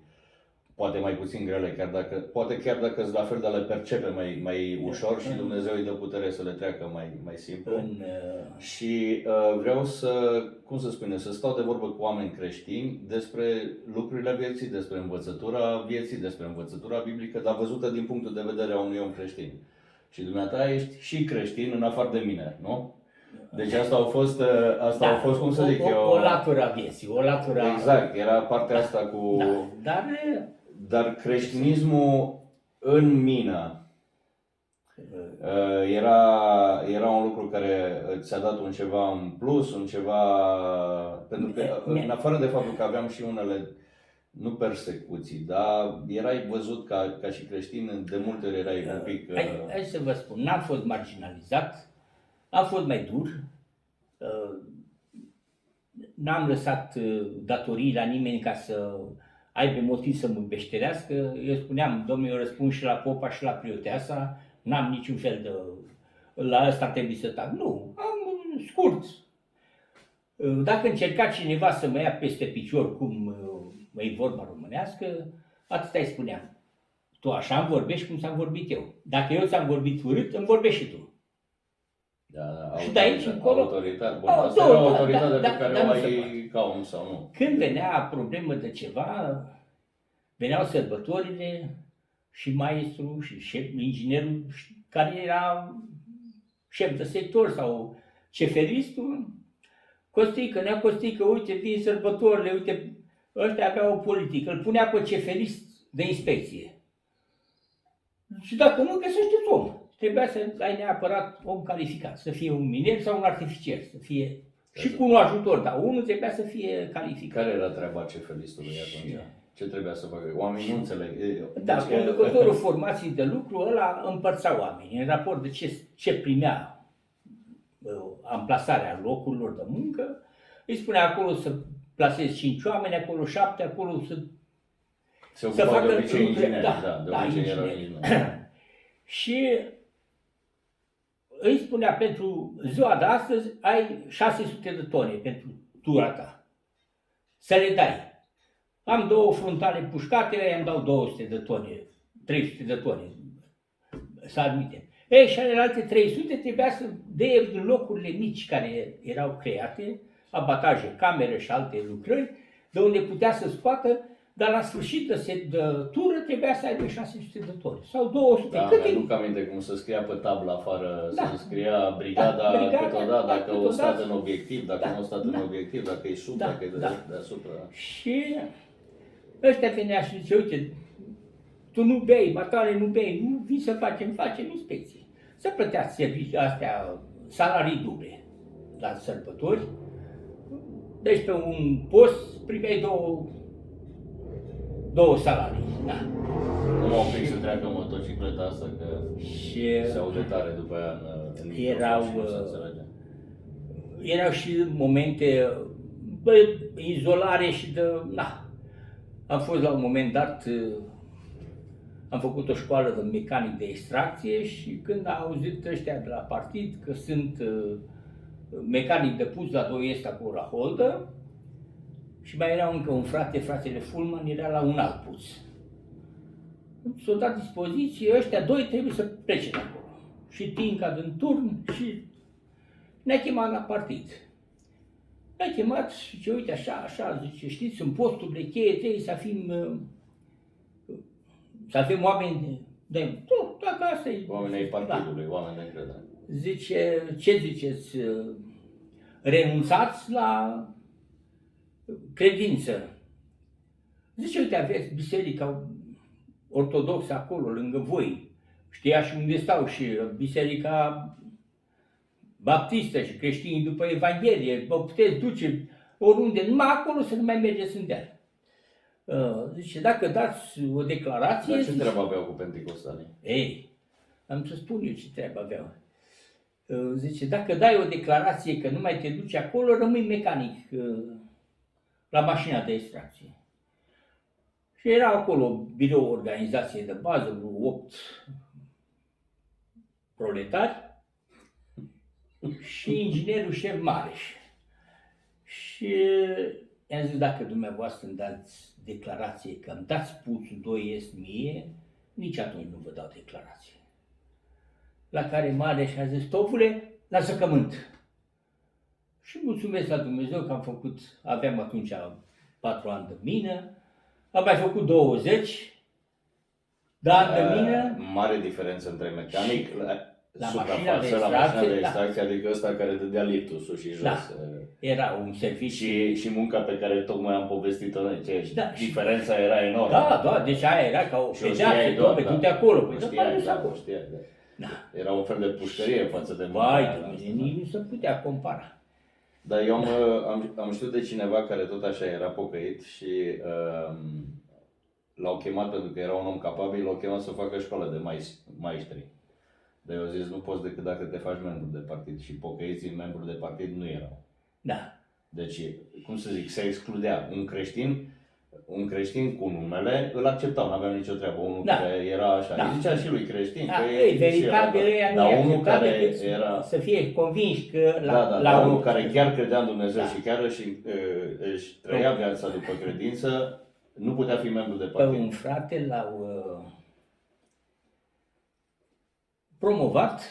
poate mai puțin grele, chiar dacă, poate chiar dacă îți la fel de le percepe mai, mai ușor și Dumnezeu îi dă putere să le treacă mai, mai simplu. În, uh, Și uh, vreau să, cum să spune, să stau de vorbă cu oameni creștini despre lucrurile vieții, despre învățătura vieții, despre învățătura biblică, dar văzută din punctul de vedere a unui om creștin. Și dumneata ești și creștin în afară de mine, nu? Deci asta au fost, uh, asta au fost cum să zic Da, o, eu... o, o latură a vieții, o latură a- Exact, era partea asta cu... Da, dar uh, Dar creștinismul în mine uh, era, era un lucru care ți-a dat un ceva în plus, un ceva... Pentru că, Mi- în afară de faptul că aveam și unele, nu persecuții, dar erai văzut ca, ca și creștin, de multe ori erai un pic... Hai, uh, hai să vă spun, n-am fost marginalizat, am fost mai dur, uh, n-am lăsat uh, datorii la nimeni ca să aibă motiv să mă beșterească. Eu spuneam, domnule, eu răspund și la popa și la prioteasa, n-am niciun fel de... La asta trebuie să tac. Nu, am uh, scurt. Uh, Dacă încerca cineva să mă ia peste picior, cum uh, e vorba românească, atât îi spuneam. Tu așa îmi vorbești cum ți-am vorbit eu. Dacă eu ți-am vorbit urât, îmi vorbești și tu. Da, da, și de aici autoritate- încolo- Autoritate. Bun, Oh, asta două, era o da, autoritate da, pe da, care da, o nu se ai ca om sau nu. Când venea problemă de ceva, veneau sărbătorile și maestru și șef, inginerul și- care era șef de sector sau ceferistul, Costică, nea Costică, uite, vin sărbătorile, uite, ăștia aveau o politică, îl punea pe ceferist de inspecție. Și dacă nu găsește om, trebuia să ai neapărat om calificat, să fie un miner sau un artificier, să fie și cu un ajutor, dar unul trebuia să fie calificat. Care era treaba cefelistului atunci? Ce trebuia să facă? Oamenii nu înțeleg. E- Da, deci, conducătorul formației de lucru, ăla împărța oamenii în raport de ce, ce primea uh, amplasarea locurilor de muncă, îi spunea acolo să plasezi 5 oameni, acolo 7, acolo să... Se să ocupa facă de obicei lucruri- ingineri, da, da, de da, obicei erau ingineri. ingineri. Și îi spunea pentru ziua de astăzi ai 600 de tone pentru tura ta. Să le dai. Am două fruntale pușcate, îi îmi dau 200 de tone, 300 de tone, să admitem. Ei, și celelalte 300 trebuia să dea din locurile mici care erau create, abataje, camere și alte lucrări, de unde putea să scoată, dar la sfârșit de, se, de tură trebuia să aibă 600 de tone sau 200. Da, Cât e? mi-aduc aminte cum se scria pe tabla afară, Da. se scria brigada, Da, brigada, câteodată, da, dacă o câteodată. stat în obiectiv, dacă Da, nu o stat în da. obiectiv, dacă e sub, Da, dacă e de, da. deasupra. Și ăștia venea și zice, uite, tu nu bei, matale nu bei, nu vii să facem, facem inspecție. Să plăteați servicii astea, salarii duble la sărbători. Deci pe un post primeai două, două salarii. Da. Nu m-au prins să treacă motocicleta asta, că Și se aude tare după aia în, în Erau, microfon și nu se uh, înțelege. erau și momente, bă, izolare și de, na, am fost la un moment dat, uh, am făcut o școală de mecanic de extracție și când au auzit ăștia de la partid că sunt uh, mecanic de pus la 2 este acolo la Holdă și mai era încă un frate, fratele Fulman, era la un alt pus. S-au dat dispoziție, ăștia doi trebuie să plece de acolo. Și Tinca din turn și ne-a chemat la partid. Ne-a chemat și zice, uite așa, așa, zice, știți, în posturile cheie trebuie să fim, uh, să avem oameni de, de tot, dacă asta e. Oamenii ai Da. partidului, oameni de încredere. Zice, ce ziceți, uh, renunțați la credință. Zice, uite, aveți biserica ortodoxă acolo, lângă voi. Știa și unde stau și biserica baptistă și creștinii după Evanghelie. Vă puteți duce oriunde, numai acolo să nu mai mergeți în deal. Uh, Zice, dacă dați o declarație... Dar ce zice, treabă aveau cu penticostalii? ei, am să spun eu ce treabă aveau. Uh, Zice, dacă dai o declarație că nu mai te duci acolo, rămâi mecanic uh, la mașina de extracție. Și era acolo birou organizație de bază, vreo 8 proletari și inginerul șef Mareș. Și i-am zis, dacă dumneavoastră îmi dați declarație că îmi dați puțul 2 est mie, nici atunci nu vă dau declarație. La care Mareș a zis, Tofule, la săcământ. Și mulțumesc la Dumnezeu că am făcut, aveam atunci 4 ani de mină, am mai făcut 20 de ani de mină, Uh, Mare diferență între mecanic, la, La suprafață, mașina de la mașina de extracție, da. extracție, adică ăsta care dădea liftul sus și jos. Da. uh, era un serviciu. Și, și munca pe care tocmai am povestit-o noi, ce, Da, și- diferența era enormă. Da, da, deci aia era ca o Și o pedeapsă, știai doar, domne, da. du-te acolo. O Păi, da, știai, nu s-a da, o acolo. știai, da. Da. Era un fel de pușcărie față de munca Vai, aia, domnule, da. nici nu se putea compara. Dar eu am, uh, am, am știut de cineva care tot așa era pocăit și um, l-au chemat pentru că era un om capabil, l-au chemat să facă școală de mais, maestri. Dar eu zis, nu poți decât dacă te faci membru de partid și pocăiții membru de partid nu erau. Da. Deci, cum să zic, se excludea un creștin, un creștin cu numele, îl acceptau, nu aveam nicio treabă. Unul Da. care era așa, Da. îi zicea și lui creștin, Da, că ei, și veritabil, era, ăia nu Dar e unul acceptat care decât era, să fie convinși că la, da, da, la da, un unul care chiar credea în Dumnezeu Da. și chiar își, uh, își trăia viața după credință, nu putea fi membru de pe partid. un frate l-au uh, promovat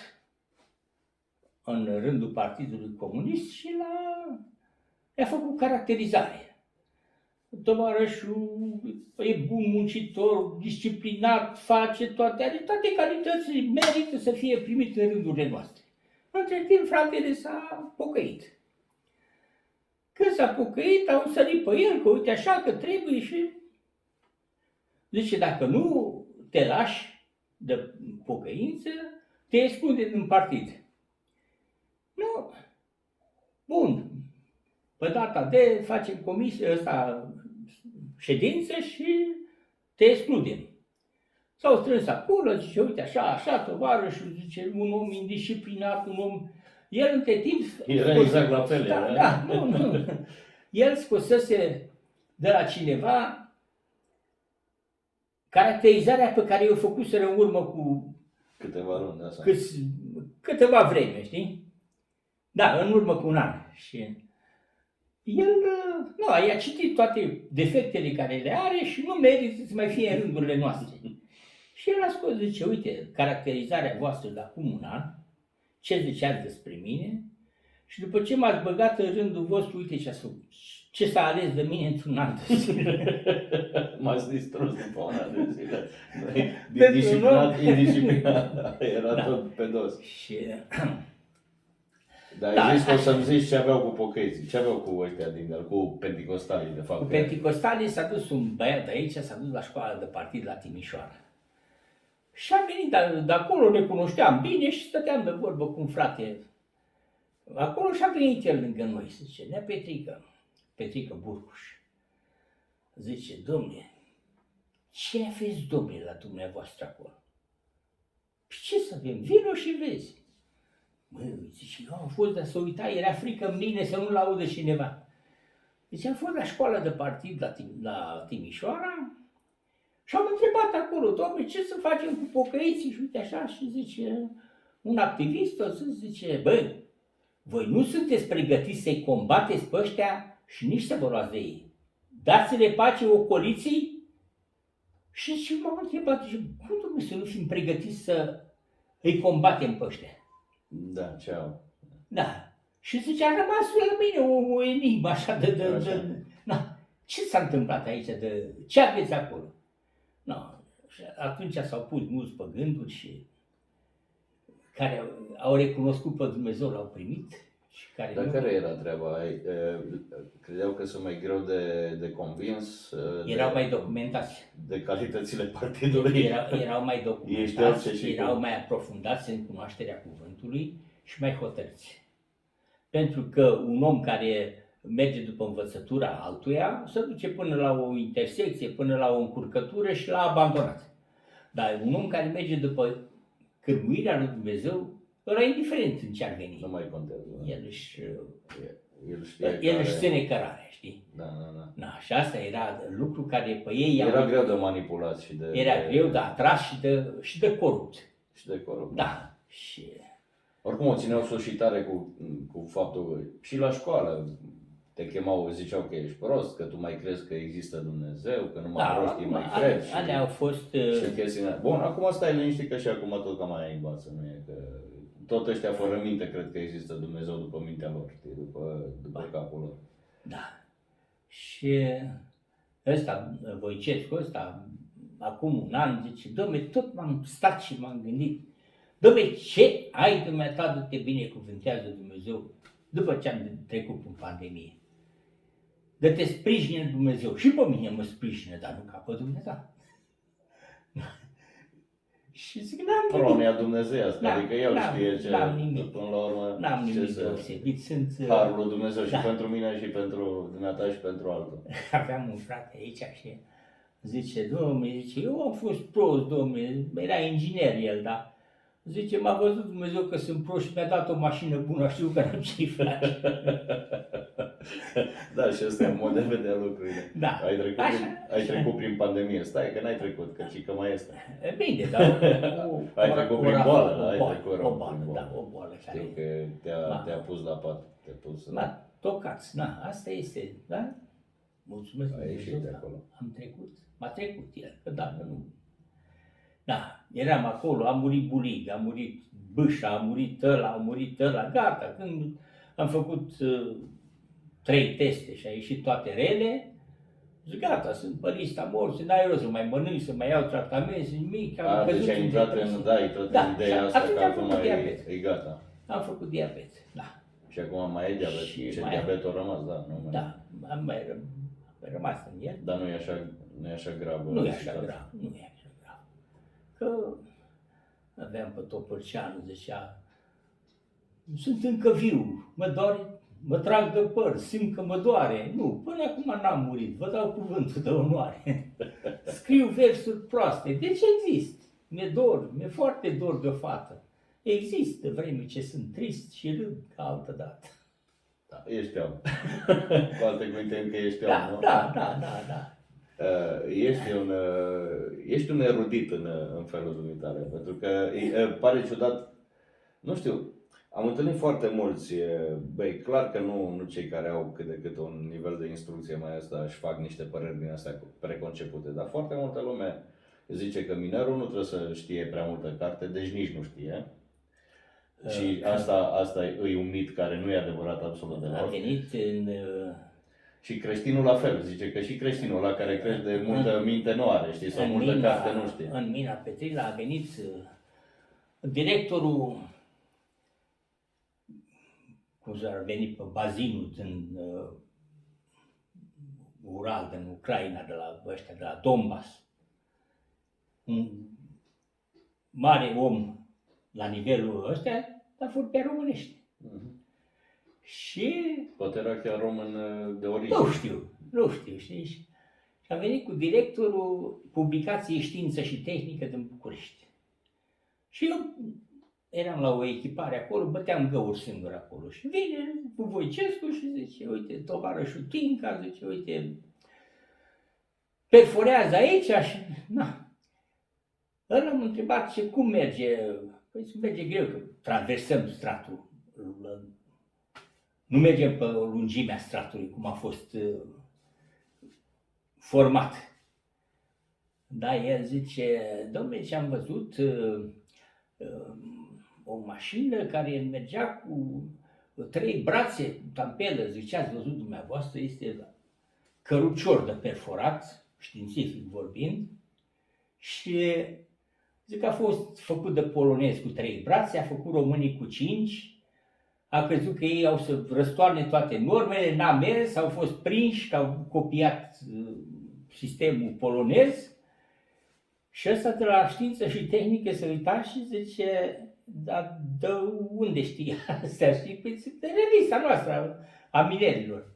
în rândul Partidului Comunist și l-a, i-a făcut caracterizare. Tovarășul e bun muncitor, disciplinat, face toate, are toate calitățile, merită să fie primit în rândurile noastre. Între timp, fratele s-a pocăit. Când s-a pocăit, au sărit pe el, că uite așa, că trebuie și... Zice, dacă nu te lași de pocăință, te exclude din partid. Nu. Bun. Pe data de facem comisie ăsta, ședință și te excludem. S-au strâns acolo, zice, uite așa, așa, tovarășul, zice, un om indisciplinat, un om... El între timp... Era scos- exact la fel, Da, era. da, nu, nu. El scosese de la cineva caracterizarea pe care i-o făcuseră în urmă cu Câteva runde asta. câți, câteva vreme, știi? Da, în urmă cu un an. Și el, uh, nu, i-a citit toate defectele care le are și nu merită să mai fie în rândurile noastre. Și el a scos, zice, uite, caracterizarea voastră de acum un an, ce ziceați despre mine, și după ce m-ați băgat în rândul vostru, uite ce ați făcut. Ce s-a ales de mine într-un an de zile. M-ați distrus după un an de zile. Pentru Din disciplinat, un om. indisciplinat. Da, Era Da. tot pe dos. și Dar Da. ai zis că o să-mi zici ce aveau cu pocăiții. Ce aveau cu ăștia din cu penticostalii, de fapt. Cu Pentecostalii s-a dus un băiat de aici, s-a dus la școală de partid la Timișoara. Și am venit de, de acolo, ne cunoșteam bine și stăteam de vorbă cu un frate acolo și a venit el lângă noi, se zice, nea Petrică, Petrică Burcuș. Zice, domne, ce aveți, domne, la dumneavoastră acolo? Păi ce să avem? Vino și vezi. Mă, zice, eu am fost de să uita, era frică în mine să nu-l audă cineva. Deci am fost la școală de partid la, Tim- la Timișoara și am întrebat acolo, domnule, ce să facem cu pocăiții? Și uite așa, și zice, un activist o să zice, bă, voi nu sunteți pregătiți să-i combateți pe ăștia și nici să vă luați de ei. Dați-le pace ocoliții și, și m-am întrebat, zice, cum domnule să nu fim pregătiți să îi combatem pe ăștia? Da, ce au. Da. Și zice, a rămas la mine o, o enigmă așa de... de, Așa. de na, ce s-a întâmplat aici? De, ce aveți acolo? No. Și atunci s-au pus mulți pe gânduri și care au, au recunoscut pe Dumnezeu, l-au primit și care Dar nu. care era treaba? Ai, e, Credeau că sunt mai greu de, de convins e, Erau de, mai documentați. de calitățile partidului? Erau, erau mai Ei știau documentați, ce și erau cum. mai aprofundați în cunoașterea cuvântului și mai hotărâți. Pentru că un om care merge după învățătura altuia se duce până la o intersecție, până la o încurcătură și l-a abandonat. Dar un om care merge după cârmuirea lui Dumnezeu, ăla e indiferent în ce ar veni. Nu mai contează. da. El își, El știa el care- își ține cărare, știi? Da, da, da. Na, și asta era lucru care pe ei i-a- Era greu de manipulat și de... era de, greu de atras și de, și de corupt. Și de corupt. Da. Și Oricum o țineau sus și tare cu, cu faptul că și la școală te chemau, ziceau că ești prost, că tu mai crezi că există Dumnezeu, că numai da, prostii acum, mai cred. ale- alea au fost... uh, și chestiile. Bun, acum stai liniștit că și acum tot cam mai învață, nu e că tot ăștia fără minte cred că există Dumnezeu după mintea lor, știi, după, după capul lor. Da. Și ăsta, Voicescu ăsta, acum un an, zice, domne, tot m-am stat și m-am gândit, domne, ce ai dumneata de te binecuvântează Dumnezeu după ce am trecut în pandemie? De te sprijine Dumnezeu. Și pe mine mă sprijine, dar nu ca pe Dumnezeu. Și zic, n-am nimic, Pronia Dumnezeiască, Da, adică El da, știe ce, n-am nimic. până la urmă, n-am ce nimic să- deosebit. Sunt, uh, Harul lui Dumnezeu și Da. pentru mine și pentru dumneata și pentru altul. aveam un frate aici și zice, domnule, zice, eu am fost prost, domnule, era inginer el, dar zice, m-a văzut Dumnezeu că sunt prost și mi-a dat o mașină bună, știu că n-am ce face. Da, și ăsta e un mod de vedere a lucrurile. Da, Ai trecut, Așa, prin, ai așa. trecut prin pandemie. Stai că n-ai trecut, că și că mai este. E Bine, dar o, o, Ai trecut prin o- boală, da, o ai boală, trecut o rău boală, prin da, boală. o boală Știu care că te-a, Da. te-a pus la pat. Te-a pus la... m-a tocați, na, asta este, da? Mulțumesc Ai ieșit Dumnezeu de că acolo. Am trecut, m-a trecut el, că da, nu. Da, eram acolo, a murit bulig, a murit bâșa, a murit ăla, a murit ăla, gata. Când am făcut uh, trei teste și a ieșit toate rele, Zic, gata, sunt pe lista morți, n-ai rost să mai mănânci, să mai iau tratament, să nimic. am A, deci căzut ai în intrat depresie. în, da, ai intrat Da, în ideea și asta atunci că am acum făcut e, diabet. e gata. Am făcut diabet, da. Și acum mai e diabet. Și Ce mai- diabet a rămas, da. Nu mai Da, am mai, răm- am mai rămas în el. Dar nu e așa, nu e așa gravă. Nu e așa situația. grav, nu e așa grav. Că aveam pe Topărceanu, zicea, sunt încă viu, mă doare, mă trag de păr, simt că mă doare. Nu, până acum n-am murit, vă dau cuvântul de onoare. Scriu versuri proaste, deci există. Mi-e dor, mi-e foarte dor de o fată. Există vreme ce sunt trist și râd ca altă dată. Da, ești om. Cu alte cuvinte, încă ești om, Da, nu? da, da, da, da. Uh, Ești un, uh, ești un erudit în, uh, în felul dumitare, pentru că e, uh, pare ciudat, nu știu, am întâlnit foarte mulți, uh, băi, clar că nu, nu cei care au cât de cât un nivel de instrucție mai asta își fac niște păreri din astea preconcepute, dar foarte multă lume zice că minerul nu trebuie să știe prea multă carte, deci nici nu știe. Și asta, asta e un mit care nu e adevărat absolut A deloc. venit în uh, Și creștinul la fel, zice că și creștinul ăla care crede de multă minte nu are, știi, sau în multă mina, carte nu știe. În mina Petrila a venit uh, directorul cum s-ar veni pe bazinul din uh, Ural, din Ucraina, de la ăștia, de la Donbass. Un mare om la nivelul ăsta, dar vorbea românește. Mhm. Și Poate era chiar român uh, de origine. Nu știu, nu știu, știi? Și și a venit cu directorul publicației Știință și Tehnică din București. Și eu eram la o echipare acolo, băteam găuri singur acolo. Și vine cu Voicescu și zice, uite, tovarășul Tinca, zice, uite, perforează aici și, na. Ăla m-a întrebat ce, cum merge, păi se merge greu, că traversăm stratul. Nu mergem pe lungimea stratului, cum a fost uh, format. Da, el zice, domnule, ce am văzut uh, uh, o mașină care mergea cu trei brațe, cu tampelă, zice, ați văzut dumneavoastră, este cărucior de perforat, științific vorbind, și zic că a fost făcut de polonez cu trei brațe, a făcut românii cu cinci, a crezut că ei au să răstoarne toate normele, n-a mers, au fost prinși că au copiat uh, sistemul polonez și ăsta de la știință și tehnică se uita și zice, dar de unde știi astea? Știi? Păi zic, de revista noastră a minerilor.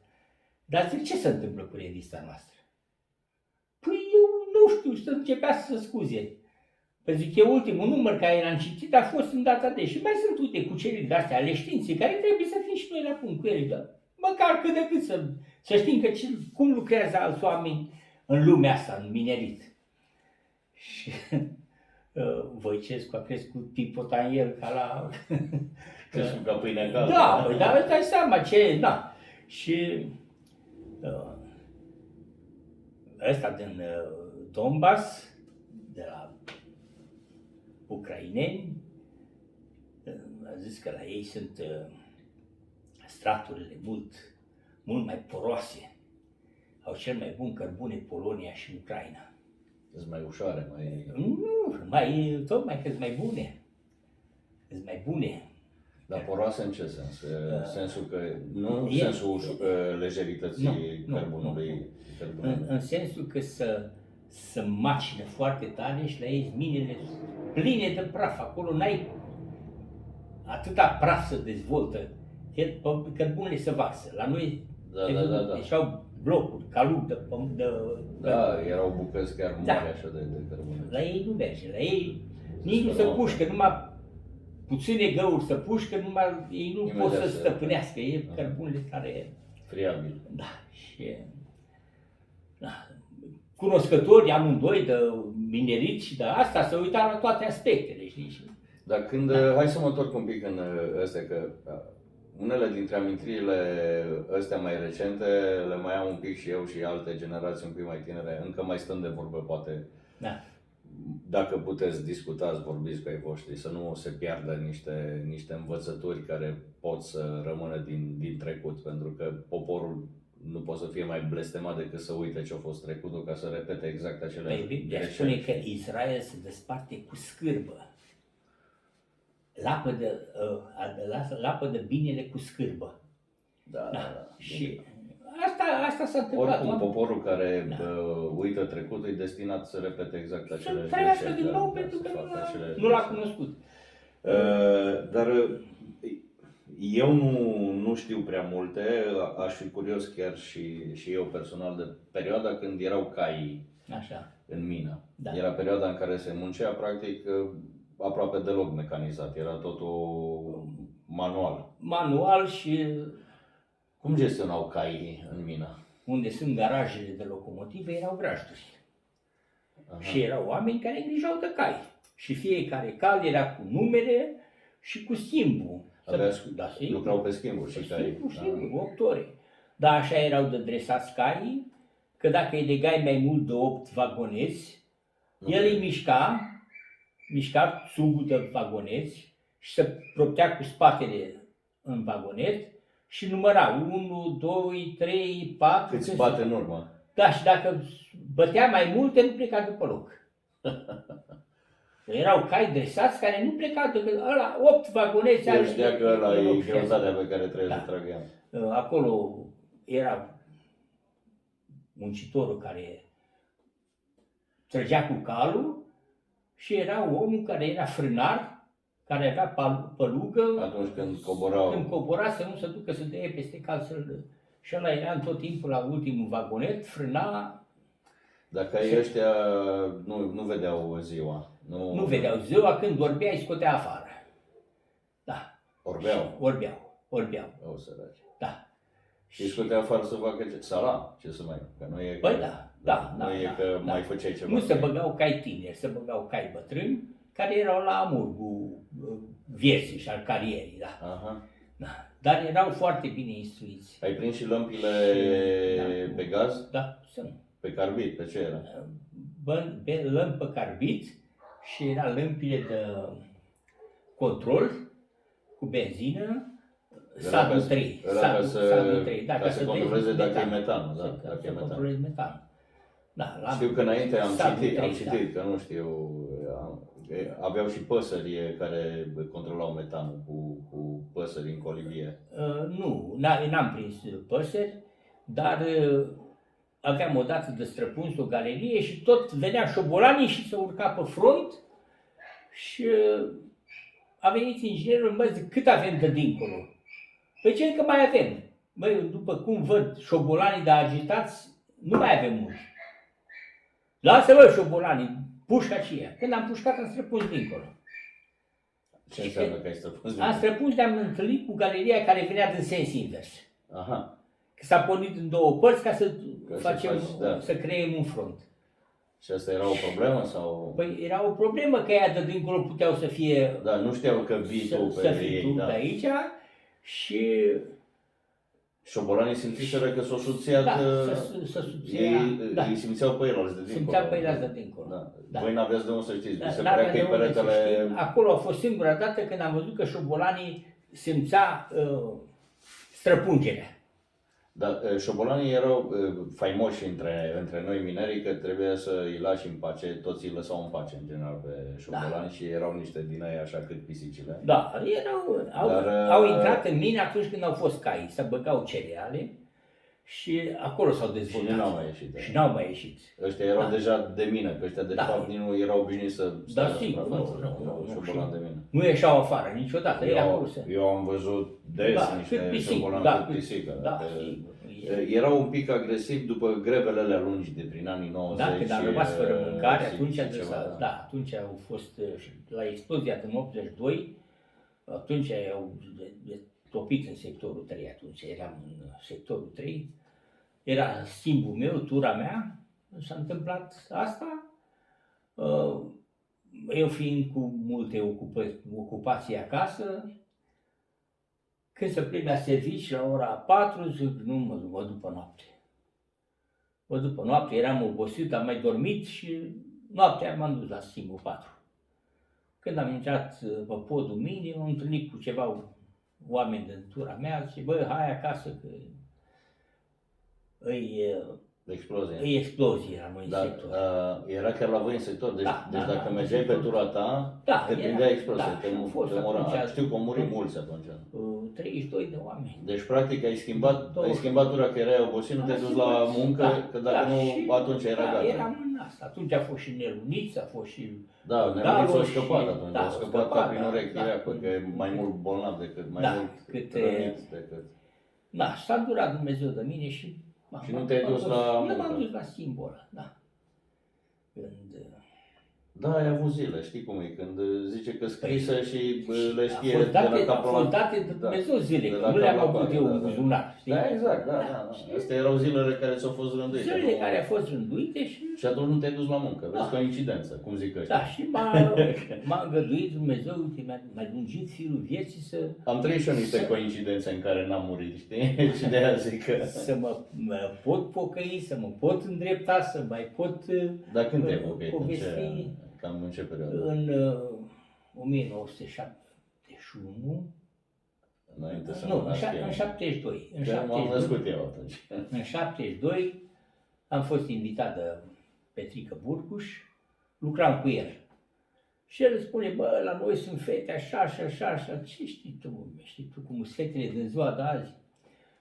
Dar zic, ce se întâmplă cu revista noastră? Păi eu nu știu, să începea să se scuze. Păi zic, e ultimul număr care l-am citit, a fost în data de și mai sunt, uite, cuceriri de astea ale științei, care trebuie să fim și noi la punct cu ele, dar măcar cât de cât să, să știm că ce, cum lucrează alți oameni în lumea asta, în minerit. Și uh, Voicescu a crescut tipota în el ca la... Crezi ca pâine caldă. Da, păi, dar îți dai seama ce, da. Și uh, ăsta din uh, Donbass, de la ucraineni, uh, a zis că la ei sunt uh, straturile mult, mult mai poroase. Au cel mai bun cărbune Polonia și Ucraina. Sunt mai ușoare, mai... Nu, mai, tot mai că mai bune. Sunt mai bune. Dar poroase în ce sens? Da. Sensul că, nu E- sensul uș- uh, lejerității Nu, nu, cărbunului. În, cărbunului. în sensul că să, să macină foarte tare și la ei minele pline de praf. Acolo n-ai atâta praf să dezvoltă, că pe cărbunele se varsă. La noi Da, te da, da, văd, da. deci au blocuri, calup de, pământ, de, Da, erau bucăți chiar Da. mari așa de, de cărbune. La ei nu merge, la ei nici nu se Sperăm. pușcă, numai puține găuri să pușcă, numai ei nu Imediat pot să se- stăpânească, e Da. cărbunele care... Friabil. Da, și da, cunoscători amândoi de minerit și de asta se uita la toate aspectele, știi? Și, Dar când, Da. hai să mă întorc un pic în uh, astea, că uh, unele dintre amintirile astea mai recente le mai am un pic și eu și alte generații un pic mai tinere, încă mai stăm de vorbă, poate da, dacă puteți discutați, vorbiți cu ai voștri, să nu se piardă niște, niște învățături care pot să rămână din, din trecut, pentru că poporul nu poate să fie mai blestemat decât să uite ce a fost trecutul ca să repete exact acele Păi Biblia spune că Israel se desparte cu scârbă. Lapădă, uh, lapădă binele cu scârbă. Da, da, da. Și asta, asta s-a întâmplat. Oricum, mă. poporul care Da. uh, uită trecutul e destinat să repete exact acele Să trăiască greșeli, din da, nou da, pentru să că facă nu l-a- acele nu l-a greșeli. cunoscut. Uh, dar uh, eu nu, nu știu prea multe, aș fi curios chiar și, și eu personal de perioada când erau caii Așa. în mină. Da. Era perioada în care se muncea practic uh, aproape deloc mecanizat, era totul manual. Manual și Cum gestionau caii în mină? unde sunt garajele de locomotive erau grajduri. Aha. Și erau oameni care îngrijau de cai. Și fiecare cal era cu numere și cu schimbul. Avea, da, sigur. lucrau pe schimburi și Pe caii. schimbul, Da. sigur, 8 ore. Dar așa erau de dresați caii, că dacă îi legai mai mult de 8 vagoneți, Nu el cred. îi mișca, mișca țugul de vagoneți și se proptea cu spatele în vagonet și număra 1, 2, 3, 4. Câți bate în urmă? Da, și dacă bătea mai multe, nu pleca după loc. Erau cai dresați care nu plecau decât ăla, 8 vagoneți. El are- știa că ăla e e loc greutatea pe care trebuie Da. să tragă ea. Uh, Acolo era muncitorul care trăgea cu calul și era omul care era frânar, care avea pal- pălugă, Atunci când coborau, când cobora să nu se ducă să dea peste cal să Și ăla era în tot timpul la ultimul vagonet, frâna, dacă ai ăștia nu, nu vedeau ziua. Nu, nu vedeau ziua, când vorbea, îi scotea afară. Da, Orbeau. orbeau, orbeau, O săraci. da. Și îi scotea afară să facă ce? Sala, ce să mai... Că nu e Păi că, da, da, nu da, e da, că da. mai făceai ceva. Nu se băgau cai tineri, se băgau cai bătrâni, care erau la amurgul uh, vieții și al carierii, da. Aha. da. Dar erau foarte bine instruiți. Ai prins și lămpile Da. pe gaz? Da, sunt. Pe carbid? Pe ce era? Bă, be, lămpă carbid și era lămpile de control cu benzină, Era sadul ca să- 3. era sadul, ca să- sadul 3. Da, ca să controleze vezi dacă e metan. metanul, da, Să- dacă să e metan. controlezi metan. Da, la Știu că înainte am sadul citit, am 3, citit că nu știu, am- e, aveau și păsări care controlau metanul cu, cu păsări în colivie. Uh, nu, n- n-am prins păsări, dar uh, aveam odată de străpuns o galerie și tot venea șobolanii și se urca pe front și uh, a venit inginerul, mă zic, cât avem de dincolo? Păi ce că mai avem? Băi, după cum văd șobolanii de agitați, nu mai avem mult. Lasă-mă șobolanii, pușca aceea. Când am pușcat, am străpuns dincolo. Ce înseamnă că ai străpus Am străpuns, ne-am întâlnit cu galeria care venea din sens invers. Aha. Că s-a pornit în două părți ca să Ca să facem, faci, da. să creăm un front. Și asta era o problemă sau? Păi era o problemă că ea de dincolo puteau să fie Da, nu știau că vii să, tu să pe fii ei, tu da. de aici și Șobolanii simțiseră că s-au suțiat, da, uh, să, să subția, ei, da, îi simțeau pe ei de dincolo. simțea pe el de dincolo. Da. Da. Voi n-aveați de unde să știți, Da, vi se n-avea părea că de e unde să peretele... știm. Acolo a fost singura dată când am văzut că șobolanii simțea uh, străpungerea. Dar uh, șobolanii erau uh, faimoși între, între noi minerii că trebuia să îi lași în pace, toți îi lăsau în pace în general pe șobolani și erau niște din ei așa cât pisicile. Da, erau, au, Dar, uh, au intrat în mine atunci când au fost cai, să băgau cereale și acolo s-au dezvoltat. Și n-au mai ieșit. Și n-au mai ieșit. Ăștia erau Da. deja de mină, că ăștia de Da. fapt nici nu erau obișnuiți să stea Da, la sigur, suprafață. nu, nu, nu, nu, șobolani și- de mină. Nu ieșeau afară niciodată, ei acolo Eu, se... eu am văzut des Da, niște cât pisic, șobolani da, cât cât- pisică. Da, că- sigur. Erau un pic agresivi după grevele alea lungi de prin anii 90. Da, când am și, rămas fără uh, mâncare, și- atunci, și a ceva, da, atunci au fost, uh, și la explozia din 82, atunci au de- de- topit în sectorul 3, atunci eram în sectorul 3, era schimbul meu, tura mea, s-a întâmplat asta, Uh, eu fiind cu multe ocupă, ocupații acasă, când să plec la servici la ora 4, zic, nu mă duc, mă duc pe noapte. Mă duc pe noapte, eram obosit, am mai dormit și noaptea m-am dus la schimbul 4. Când am intrat uh, pe podul minim, am întâlnit cu ceva oameni din tura mea, și bă, hai acasă că îi, Explozie. îi explozie la noi în Dar sector. uh, era chiar la voi în sector, deci, Da, deci da, dacă da, mergeai în pe sector. tura ta, Da, te era- prindea explozie, da, te, și am mu- fost te omora. atunci- Știu că au murit mulți atunci. Uh, 32 de oameni. Deci, practic, ai schimbat, ai 20. schimbat tura că erai obosit, nu te-ai dus la muncă, că dacă nu, și- atunci era da, gata. eram în asta. Atunci a fost și Neluniț, a fost și... Da, ne Da, s-au și- scăpat atunci, da, au au scăpat ca scăpat, prin da, urechi, da. da, că e mai mult bolnav decât, mai Da, mult cât, rănit decât... Da, s-a durat Dumnezeu de mine și... m-am- Și nu te-ai m-am dus dus- la Eu muncă? m-am dus la simbol, da. Când... uh, Da, ai avut zile, știi cum e, când uh, zice că scrisă și bă, le a știe fost de date, la a capul fost la... date de Da. Dumnezeu zile, De că la nu le-am cap la avut coadă, eu da, în da. buzunar, știi? Da, exact, da, da. da. și Astea erau zilele care ți-au fost rânduite. Zilele nu? care au fost rânduite și... Și atunci nu te-ai dus la muncă, vezi, Da. coincidență, cum zic ăștia. Da, și m-a, m-a îngăduit Dumnezeu, uite, mi-a, mi-a lungit firul vieții să, Am trăit și eu niște Să- coincidențe în care n-am murit, știi? și de aia zic că... să mă, mă pot pocăi, să mă pot îndrepta, să mai pot... uh, Dar când te-ai uh, pocăit? În ce, povesti cam în ce perioadă? În uh, 1971, Înainte să nu, mă în, nasc șa- eu. în 72, în Că m-am 72, născut eu atunci. în 72 am fost invitat de Petrică Burcuș, lucram cu el. Și el îmi spune, bă, la noi sunt fete așa și așa, așa, ce știi tu, mă, știi tu cum sunt fetele din ziua de azi?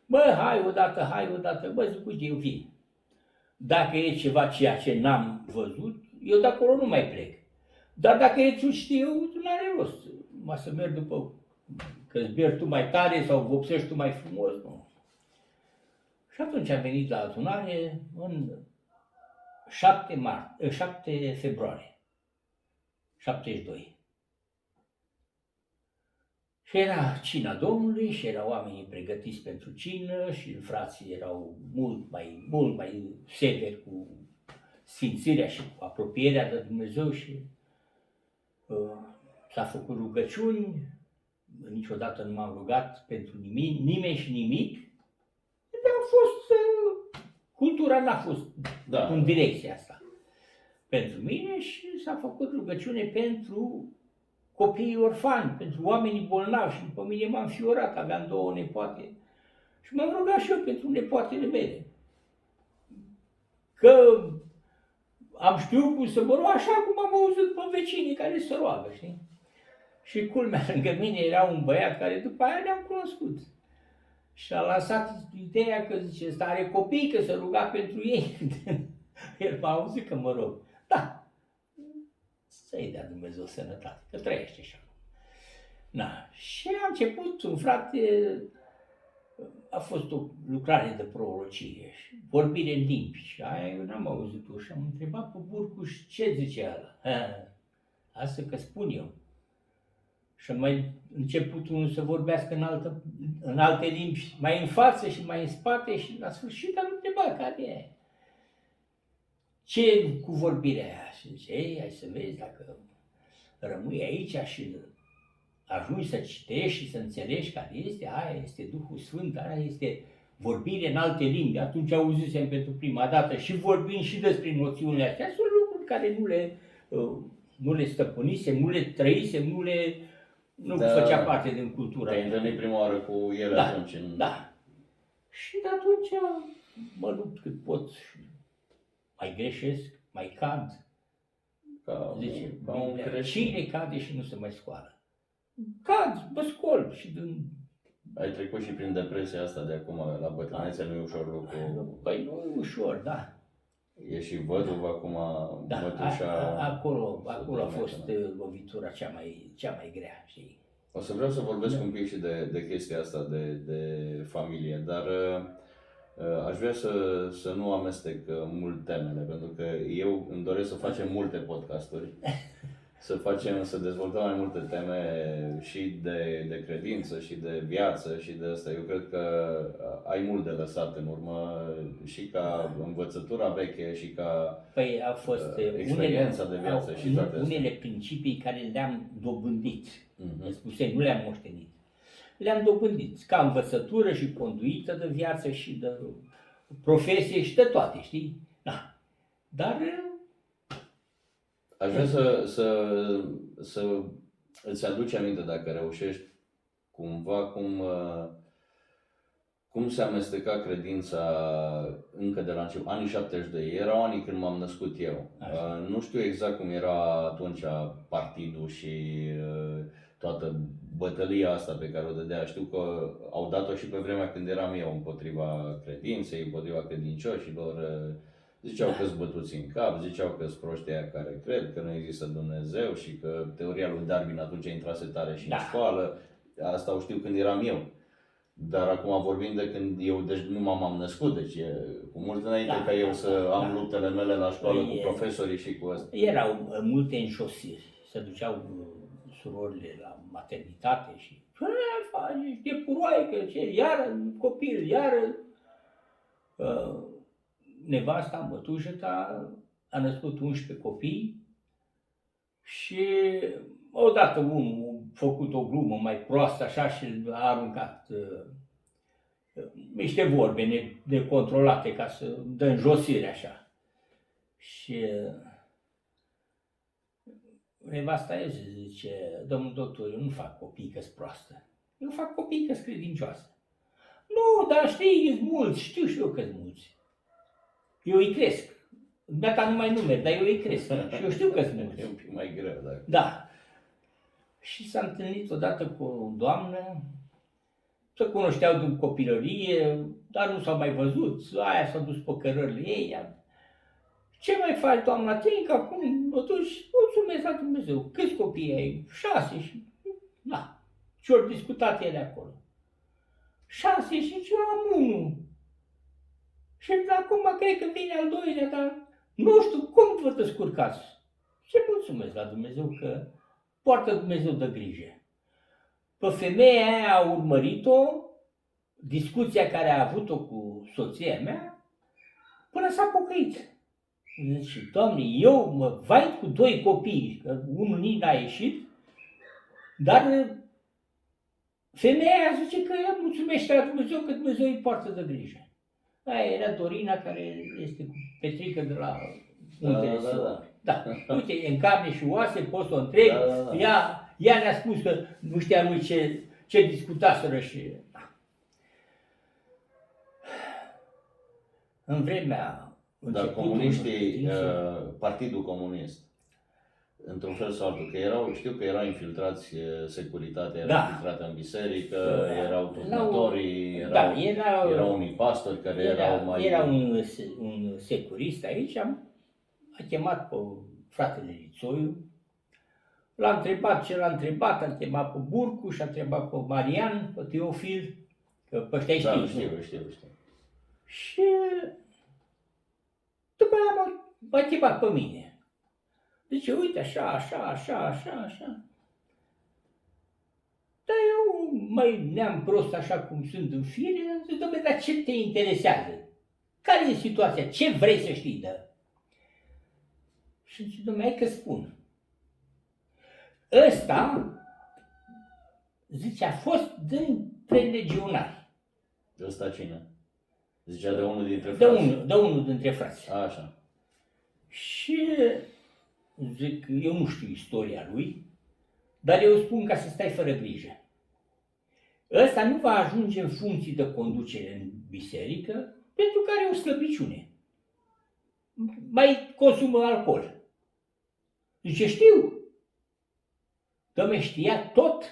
Bă, hai odată, hai odată, bă, zic, uite, eu vin. Dacă e ceva ceea ce n-am văzut, eu de acolo nu mai plec. Dar dacă e tu știu, nu are rost. Mă să merg după că zberi tu mai tare sau vopsești tu mai frumos, nu. Și atunci am venit la adunare în 7, mar- 7 februarie 72. Și era cina Domnului și erau oamenii pregătiți pentru cină și frații erau mult mai, mult mai severi cu sfințirea și cu apropierea de Dumnezeu și uh, s-a făcut rugăciuni, niciodată nu m-am rugat pentru nimic, nimeni și nimic, dar a fost, uh, cultura n-a fost Da. în direcția asta pentru mine și s-a făcut rugăciune pentru copiii orfani, pentru oamenii bolnavi și după mine m-am fiorat, aveam două nepoate și m-am rugat și eu pentru nepoatele mele. Că am știut cum să mă rog, așa cum am auzit pe vecinii care se roagă, știi? Și culmea, lângă mine era un băiat care după aia ne-am cunoscut. Și a lansat ideea că zice, ăsta are copii, că se ruga pentru ei. El m-a auzit că mă rog. Da, să-i dea Dumnezeu sănătate, că trăiește așa. Na. Și a început un frate, a fost o lucrare de prorocie și vorbire în limbi. Și aia eu n-am auzit-o și am întrebat pe Burcuș ce zice ăla. Ha, Asta că spun eu. Și a mai început unul să vorbească în, altă, în alte limbi, mai în față și mai în spate și la sfârșit am întrebat care e. Ce cu vorbirea aia? Și zice, ei, hai să vezi dacă rămâi aici și ajungi să citești și să înțelegi care este, aia este Duhul Sfânt, aia este vorbire în alte limbi. Atunci auzisem pentru prima dată și vorbind și despre noțiunile astea. Sunt lucruri care nu le, uh, nu le stăpânisem, nu le trăisem, nu le nu Da. făcea parte din cultura. Te-ai întâlnit prima oară cu ele Da, atunci. În... Da. Și de atunci mă lupt cât pot și mai greșesc, mai cad. Ca, Zice, ca un Biblia, creștin. cine cade și nu se mai scoală? Cad, mă scol și din... Ai trecut și prin depresia asta de acum, la bătrânețe, nu e ușor lucru. Păi nu e ușor, da. E și văduv acum, da mătușa... a, acolo, acolo a doamne, fost da. uh, lovitura cea mai, cea mai grea, știi? O să vreau să vorbesc Da. un pic și de, de chestia asta de, de familie, dar uh, uh, aș vrea să, să nu amestec uh, mult temele, pentru că eu îmi doresc să facem multe podcasturi, să facem, să dezvoltăm mai multe teme și de, de credință și de viață și de asta. Eu cred că uh, ai mult de lăsat în urmă și ca învățătura veche și ca Păi a fost Uh, uh, experiența de viață au- și toate astea. unele principii care le-am dobândit. Mhm. Îmi spuse, nu le-am moștenit. Le-am dobândit ca învățătură și conduită de viață și de profesie și de toate, știi? Da. Dar Aș vrea să, să, să îți aduci aminte dacă reușești cumva cum, uh, cum se amesteca credința încă de la început, anii 72, erau anii când m-am născut eu. Așa. Uh, Nu știu exact cum era atunci partidul și uh, toată bătălia asta pe care o dădea. Știu că au dat-o și pe vremea când eram eu împotriva credinței, împotriva credincioșilor. Uh, Ziceau că sunt bătuți în cap, ziceau că sunt proștii aia care cred că nu există Dumnezeu și că teoria lui Darwin atunci intrase tare și Da. în școală. Asta o știu când eram eu. Dar acum vorbim de când eu deci nu m-am născut, deci e cu mult înainte Da, ca eu da, să am da. luptele mele la școală Păi cu e- profesorii și cu asta. Erau uh, multe înșosiri. Se duceau uh, surorile la maternitate și ce faci, e puroaică, ce, iară copil, iară. Uh, nevasta, mătușă ta, a născut 11 copii și odată unul a făcut o glumă mai proastă așa și a aruncat uh, niște vorbe ne- necontrolate ca să dă înjosire așa. Și uh, nevasta ei zice, domnul doctor, eu nu fac copii că proastă. Eu fac copii că credincioasă. Nu, dar știi, sunt mulți, știu și eu că sunt mulți. Eu îi cresc. Gata, nu mai numeri, dar eu îi cresc. Și eu știu că sunt mulți. E un pic mai greu, da. Da. Și s-a întâlnit odată cu o doamnă, se cunoșteau din copilărie, dar nu s-au mai văzut, aia s-a dus pe cărările ei. ea- Ce mai faci, doamna Trinca, acum o duci? Mulțumesc la Dumnezeu. Câți copii ai? Șase și... Da. Și ori discutat ele acolo. Șase și ce am unul. Și acum cred că vine al doilea, dar nu știu cum vă descurcați. Și mulțumesc la Dumnezeu că poartă Dumnezeu de grijă. Pe femeia aia a urmărit-o, discuția care a avut-o cu soția mea, până s-a pocăit. Zice, Doamne, eu mă vai cu doi copii, că unul nici n-a ieșit, dar uh, femeia aia zice că ea mulțumește la Dumnezeu că Dumnezeu îi poartă de grijă. Aia era Dorina, care este cu Petrică de la Da, Muntele da, da, Sion. da. Da, uite, e în carne și oase, poți să o întreb. Da, da, da. Ea, ea ne-a spus că nu știa lui ce, ce discutaseră și... Da. În vremea Dar începutului comuniștii, credinței, uh, Partidul Comunist, într-un fel sau altul, că erau, știu că erau infiltrați, uh, securitatea era Da. infiltrată în biserică, Da. erau Erau- turnătorii, erau, da, era, erau unii pastori care era, erau mai... era un, un securist aici, am, a chemat pe fratele Lițoiu, l-a întrebat ce l-a întrebat, a chemat pe Burcu și a întrebat pe Marian, pe Teofil, că pe ăștia Da, știi, nu? știu, știu, știu. Și după aia m-a, m-a chemat pe mine. Zice, uite, așa, așa, așa, așa, așa. Dar eu, mai neam prost așa cum sunt în fire, zic, dom'le, dar ce te interesează? Care e situația? Ce vrei să știi de? Și zice, dom'le, hai că spun. Ăsta, zice, a fost dintre legionari. Ăsta cine? Zicea de unul dintre De frați. unul, de unul dintre frați. Așa. Și zic, eu nu știu istoria lui, dar eu spun ca să stai fără grijă. Ăsta nu va ajunge în funcții de conducere în biserică pentru că are o slăbiciune. Mai consumă alcool. Zice, știu. Dom'le, știa tot,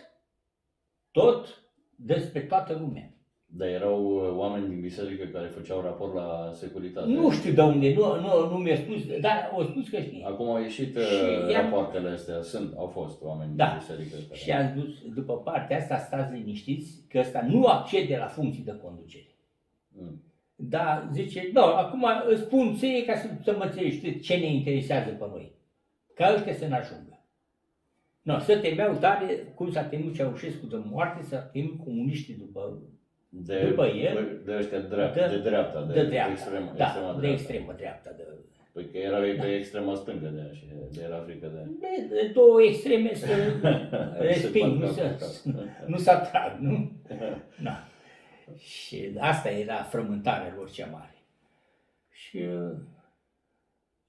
tot despre toată lumea. Dar erau uh, oameni din biserică care făceau raport la securitate. Nu știu de unde, nu, nu, nu mi-a spus, dar au spus că știe. Acum au ieșit Și uh, i-am- rapoartele astea, sunt, au fost oameni Da. din biserică care... Și am spus, după partea asta, stați liniștiți, că ăsta nu accede la funcții de conducere. Mm. Da, zice, da, acum îți spun ție ca să, să mă înțelegi ce ne interesează pe noi. Ca ăștia să ne ajungă. No, să temeau tare cum s-a temut Ceaușescu de moarte, s-a temut comuniștii după, De, După el, de ăștia drept, de- de, dreapta, de, de, dreapta. extremă, da, extrema de dreapta. extremă dreapta. De, Păi că erau ei pe extrema stângă de aia și de era frică de de, de două extreme să resping, nu Se să, bat nu să atrag, nu? Da. Și asta era frământarea lor cea mare. Și uh,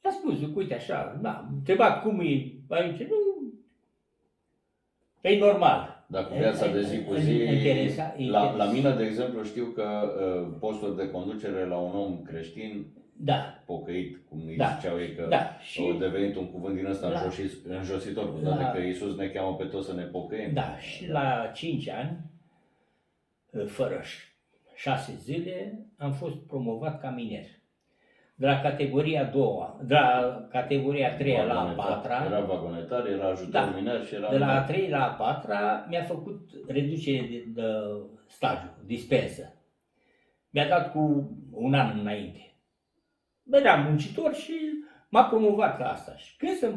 a spus, zic, uite așa, da, am întrebat cum e aici, nu, e normal. Dar cu viața de zi cu zi, Interesa- la, la mine, de exemplu, știu că uh, posturi de conducere la un om creștin, Da, pocăit, cum îi Da. ziceau ei, că da. și... Și, au devenit un cuvânt din ăsta La- înjosit, înjositor, cu toate La- că Iisus ne cheamă pe toți să ne pocăim. da, și la 5 ani, fără ș- 6 zile, am fost promovat ca miner. De la categoria a doua, de la categoria a treia la a Vagonetar. patra, Era vagonetar, era ajutor Da. miner și era... de la a treia la a patra, mi-a făcut reducere de, de stagiu, dispensă. Mi-a dat cu un an înainte. Eram muncitor și m-a promovat la asta. Și când să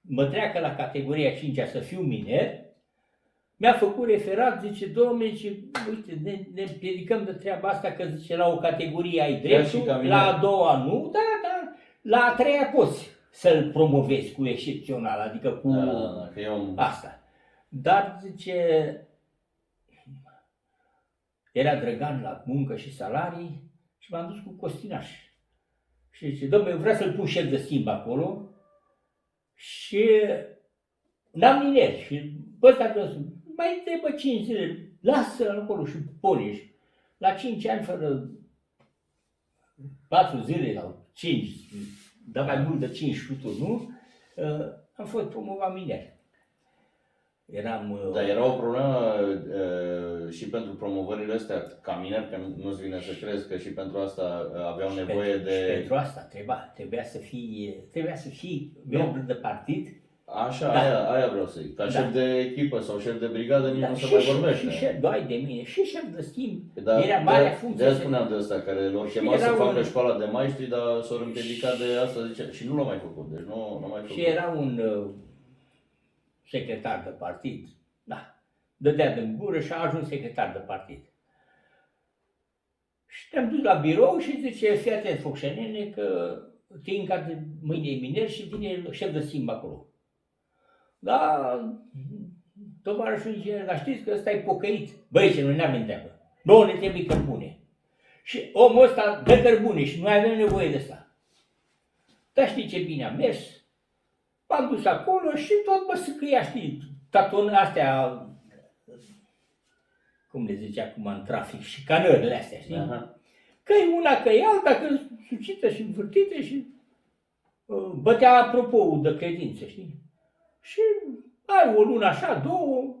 mă treacă la categoria 5 să fiu miner, mi-a făcut referat, zice, domnule, zice, uite, ne, ne împiedicăm de treaba asta, că zice, la o categorie ai Chiar și dreptul, ca miner. la a doua nu, da, da, la a treia poți să-l promovezi cu excepțional, adică cu Da, da, da, că e un... asta. Dar, zice, era drăgan la muncă și salarii și m-am dus cu Costinaș. Și zice, domnule, vreau să-l pun șef de schimb acolo și n-am miner. Și bă, ăsta vreau să... Mai trebuie 5 zile, lasă acolo și poliș. La 5 ani, fără 4 zile sau 5, dar mai mult de 5 șuturi, nu? Uh, am fost promovat miner. Eram... uh, Dar era o problemă uh, și pentru promovările astea ca miner, că nu- nu-ți vine să crezi că și pentru asta uh, aveau și nevoie pentru, Și de... pentru asta trebuia, trebuia să fii, trebuia să fii membru de partid. Așa, Da. aia, aia vreau să zic. Ca Da. șef de echipă sau șef de brigadă nici nu se și, mai și- vorbește. Și șef, doi de mine, și șef de schimb. Da, era marea de, funcție. De-aia să- spuneam de asta, care l-au Și chemat să era facă un- școala de maestri, dar s-au împiedicat de asta, zice, și nu l-au mai făcut, deci nu, nu mai făcut. Și era un uh, secretar de partid. Da. Dădea din gură și a ajuns secretar de partid. Și te-am dus la birou și zice, fii atent, Focșanene, că Tinca de mâine e miner și vine șef de schimb acolo. Da, tovarășul zice, dar știți că ăsta e pocăit. Băi, ce nu ne-am întreabă. Nu ne trebuie cărbune. Și omul ăsta dă cărbune și noi avem nevoie de asta. Dar știi ce bine a mers? M-am dus acolo și tot mă săcăia, știi, tatonă astea, cum le zice acum în trafic, și canările astea, știi? Aha. Că e una, că e alta, că sucită și învârtită și uh, bătea apropo de credință, știi? Și ai o lună așa, două,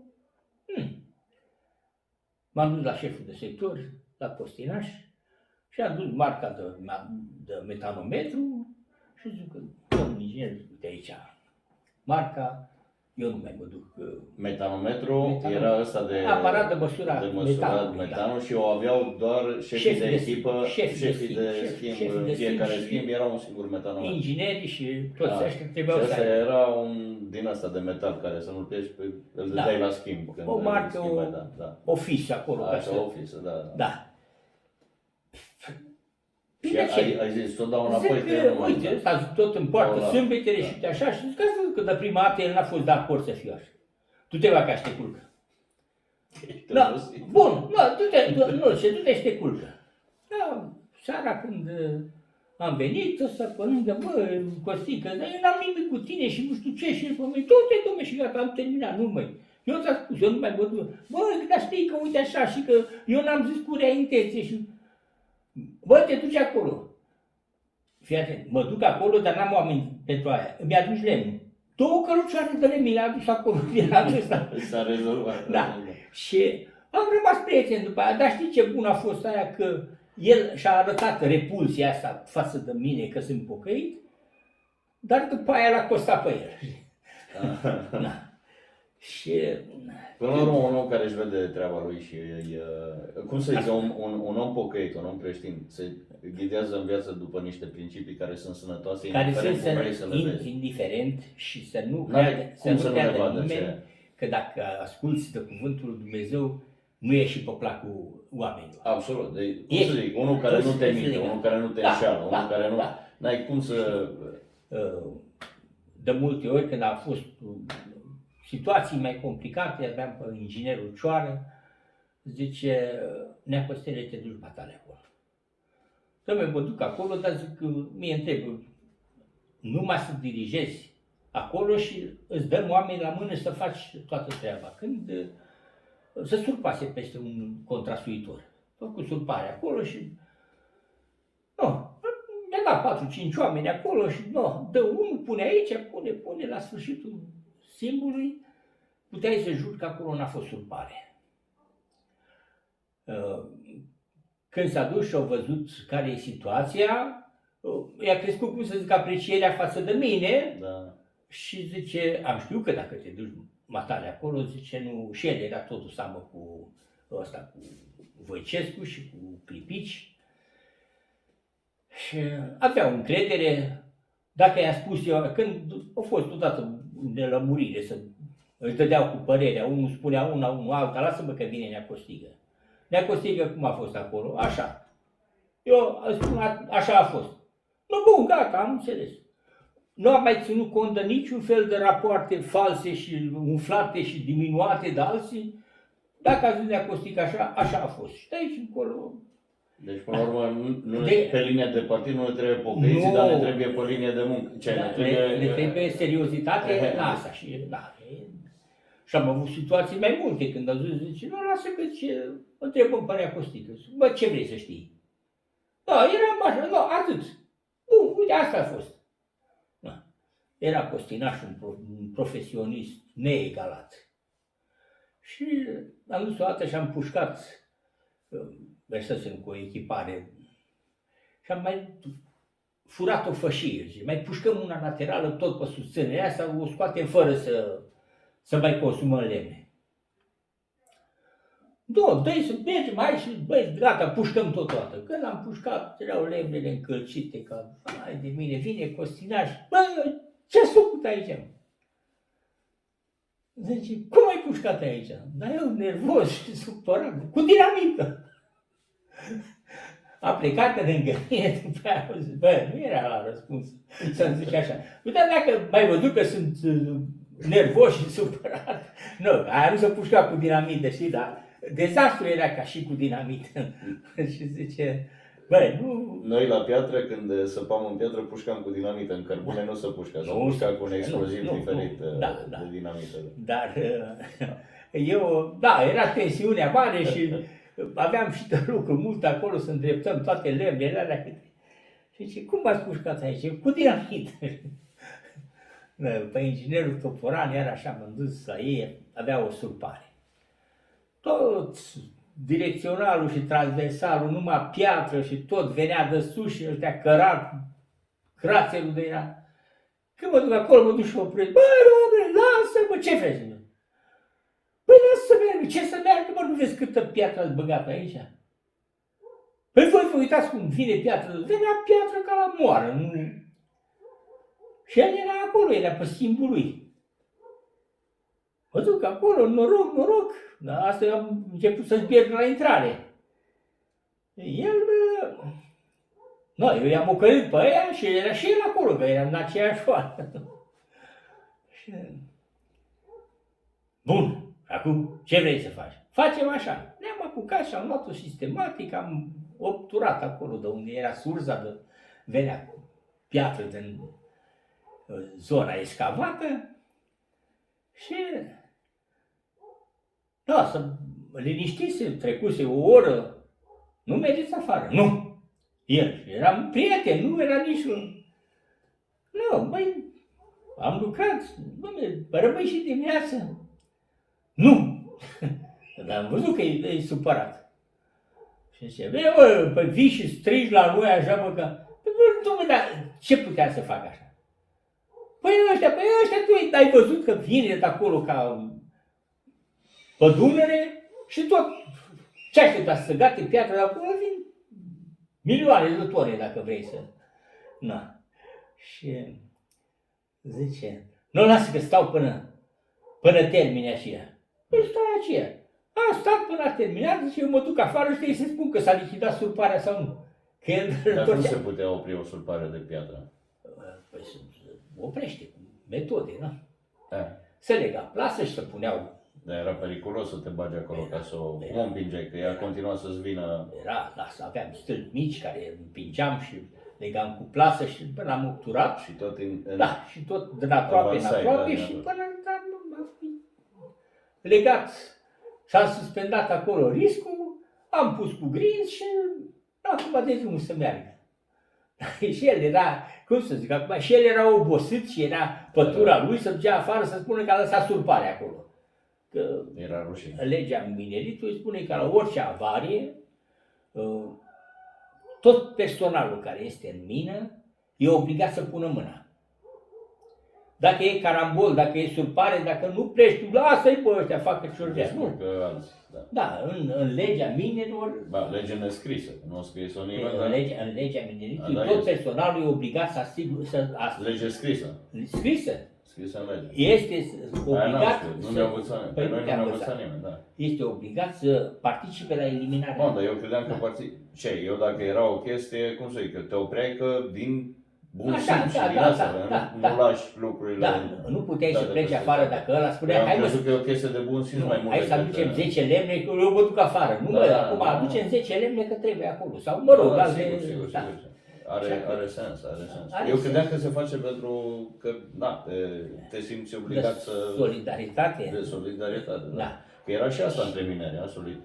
hmm. m-am dus la șeful de sector, la Costinaș, și am dus marca de, de metanometru și zic că, domnul inginer, uite aici, marca, eu nu mai mă duc. uh, Metanometru Metanometru. era ăsta de, Aparat de măsurare de măsurat metanului, da. metanul și o aveau doar șefii Șefii de de echipă, schimb, șefii de șefii schimb, de șef- schimb, șefii în de fiecare schimb și- schimb era un singur metanometru. Inginerii și toți Da. ăștia Și trebuiau să asta aibă. era un din asta de metal care să nu-l pleci, pe, îl Da. dădeai la schimb. Când O îl marcă, schimbai, o- da, da. office acolo. ca Așa, să- office, da. da. Da. Și Bine, ai, ce? ai zis, tot dau înapoi Zic că eu că, nu mai uite, da. ăsta tot în poartă Da, da. sâmbetele Da. și uite așa și zic că, că de prima dată el n-a fost de acord să fiu așa. Tu te va ca și te culcă. Te Da, obosi. bun, nu, tu te, tu, nu, și tu te și te culcă. Da, seara când uh, am venit, ăsta pe lângă, bă, Costică, dar eu n-am nimic cu tine și nu știu ce și el pe mine, du-te, domne, și gata, am terminat, nu mai. Eu ți-am spus, eu nu mai mă duc. Bă, dar știi că uite așa și că eu n-am zis cu rea intenție și... Bă, te duci acolo. Fii atent, mă duc acolo, dar n-am oameni pentru aia. Îmi aduci lemn. Două cărucioare de lemn mi le-a adus acolo, era ăsta. S-a rezolvat. Da. Și am rămas prieten după aia, dar știi ce bun a fost aia că el și-a arătat repulsia asta față de mine că sunt pocăit, dar după aia l-a costat pe el. Da. Și Până la urmă, un om care își vede treaba lui și e, e, cum să zic, un, un, un om pocăit, un om creștin, se ghidează în viață după niște principii care sunt sănătoase, care indiferent sunt cum să, vrei să le in, vezi. indiferent și să nu N-are creadă, cum să să nu nu le creadă vadă nimeni ce- că dacă asculți de cuvântul lui Dumnezeu, nu e și pe placul oamenilor. Absolut. De, cum Ești- să zic, unul care nu te ești minte, legat. unul care nu te Da, înșeală, da, unul care nu... da. N-ai cum să... Uh, de multe ori când a fost uh, situații mai complicate, aveam pe inginerul Cioară, zice, Nea Costele, te duci batale acolo. Să mă duc acolo, dar zic, că mie întreb, numai să dirigezi acolo și îți dăm oameni la mână să faci toată treaba. Când uh, să surpase peste un contrasuitor. Făcut surpare acolo și no, mi-a dat 4-5 oameni acolo și no, dă unul, pune aici, pune, pune la sfârșitul simbolului, puteai să juri că acolo n-a fost surpare. Uh, Când s-a dus și au văzut care e situația, uh, i-a crescut, cum să zic, aprecierea față de mine Da. și zice, am știut că dacă te duci matale acolo, zice, nu, și el era totul seamă cu ăsta, cu Voicescu și cu Clipici. Și avea o încredere, dacă i-a spus eu, când a fost odată nelămurire, să își dădeau cu părerea, unul spunea una, unul alta, lasă-mă că vine Neacostigă. Neacostigă cum a fost acolo? Așa. Eu spun, a- așa a fost. Nu, bun, gata, am înțeles nu am mai ținut cont de niciun fel de rapoarte false și umflate și diminuate de alții. Dacă a zis Neacostic așa, așa a fost. Și de aici încolo... Deci, până la urmă, nu, nu De- pe linia de partid nu ne trebuie pocăiții, Nu. dar ne trebuie pe linie de muncă. Ce, Da, ne ne, trebuie... ne trebuie seriozitate Ehe. în asta. Și, da, e, și am avut situații mai multe când a zis, zice, nu, lasă că ce, întrebăm pe Neacostică. Zic, Bă, ce vrei să știi? Da, eram așa, nu, atât. Bun, uite, asta a fost. Da. Era Costinaș un, pro, un profesionist neegalat. Și am dus o dată și am pușcat, versăsem cu o echipare și am mai furat o fășie, zice, mai pușcăm una laterală tot pe susținerea asta, o scoatem fără să, să mai consumăm lemne. Da, dă să mergem, hai și băi, gata, pușcăm totodată. Când am pușcat, erau lemnele încălcite, ca, hai de mine, vine Costinaș, bă, ce-ați făcut aici? Zice, cum ai pușcat aici? Dar eu nervos și supărat, cu dinamită. A plecat de lângă mine, după aia a zis, bă, nu era la răspuns să-mi zice așa. Uite, dacă mai văzut că sunt uh, nervos și supărat, nu, aia nu se pușca cu dinamită, știi, dar dezastru era ca și cu dinamită. și zice, bă, nu, Noi la piatră, când săpam în piatră, pușcam cu dinamită. În cărbune nu se pușca, se Nu, pușca cu un nu, exploziv nu, diferit nu. uh, Da, da. de dinamită. Dar uh, eu, da, era tensiunea mare și aveam și de lucru mult acolo să îndreptăm toate lemnele alea. câte- Și zice, cum v-ați pușcat aici? Cu dinamit. Pe inginerul Toporan era așa, m-am dus la ei, avea o surpare. Tot direcționalul și transversalul, numai piatră și tot venea de sus și ăștia cărat, crațelul de era. Când mă duc acolo, mă duc și opresc. Băi, Robert, lasă-mă, ce vrei? zic? Păi lasă să meargă, ce să meargă, mă, nu vezi câtă piatră ați băgat aici? Păi voi vă uitați cum vine piatră, venea piatră ca la moară, nu... Și el era acolo, era pe schimbul lui. Mă duc acolo, noroc, noroc, dar asta eu am început să zbier la intrare. El, uh, nu, eu i-am ocărit pe aia și era și el acolo, că eram în aceeași foară. Și, Bun, acum ce vrei să faci? Facem așa. Ne-am apucat și am luat-o sistematic, am obturat acolo de unde era surza de venea piatră din uh, zona escavată și da, să liniștise, trecuse o oră, nu mergeți afară. Nu! El, eram prieten, nu era niciun... Nu, băi, am lucrat, dom'le, rămâi și dimineață. Nu! Dar am văzut că e, e supărat. Și zice, bine, bă, păi vii și strigi la noi așa, bă, că... Păi, bă, dom'le, dar ce putea să fac așa? Păi ăștia, păi ăștia, tu ai văzut că vine de acolo ca pe Dunăre și tot ce aștepta să gate piatra de acolo, vin milioane de tone dacă vrei să... Na. Și zice, nu lasă că stau până, până termine aceea. Păi stai aceea. A, stat până a terminat, zice, eu mă duc afară și să spun că s-a lichidat surparea sau nu. Că el Dar nu întorcea. se putea opri o surpare de piatră. Păi se oprește cu metode, nu? Da. Se lega plasă și se puneau Dar era periculos să te bagi acolo ca să o Era. împinge, că ea continua să-ți vină... Era, lasă, aveam stâlpi mici care împingeam și legam cu plasă și până l-am obturat. Și tot în, în Da, și tot din aproape în Avansai, aproape da, și da. până da, nu, m-a fi legat. S-a suspendat acolo riscul, am pus cu grinzi și acum de drumul să meargă. și el era, cum să zic acum, și el era obosit și era pătura lui să ducea afară să spună că a lăsat surpare acolo. Că era rușine. legea mineritului spune că la orice avarie, uh, tot personalul care este în mină e obligat să pună mâna. Dacă e carambol, dacă e surpare, dacă nu pleci tu, lasă-i pe ăștia, facă ce ori vrea. Nu. Că alții, da. Da, în, în legea minerilor, Ba, lege nescrisă, nu a scris-o nimeni, în dar legea, în legea mineritului, Da, tot este. personalul e obligat să asigure, să as- lege scrisă, scrisă. scrisă în lege. Este Aia n-am obligat, știut, nu să- ne-au învățat, pe Păi nu noi nu te-a ne-a învățat. învățat nimeni, da. este obligat să participe la eliminarea. Bun, dar eu credeam că parti... Ce, eu dacă era o chestie, cum să zic, că te opreai că din bun Da, simț da, și din da, asta, da, nu, da, nu da. lași lucrurile... Da, nu puteai Da, să de pleci peste afară tot. dacă ăla spunea, Eu am hai mă, crezut că e o chestie de bun simț nu, mai mult hai să decât, aducem uh, 10 lemne, că eu mă duc afară. Nu, Da, mă, da, acum da. aducem 10 lemne că trebuie acolo. Sau, mă rog, da, alte- sigur, sigur, da. sigur. Are, Și atunci- are sens, are sens. Are eu sens. credeam că se face pentru că, da, te, te simți obligat De să... solidaritate. De solidaritate, da. Da. Că era și asta între mineri, a solid.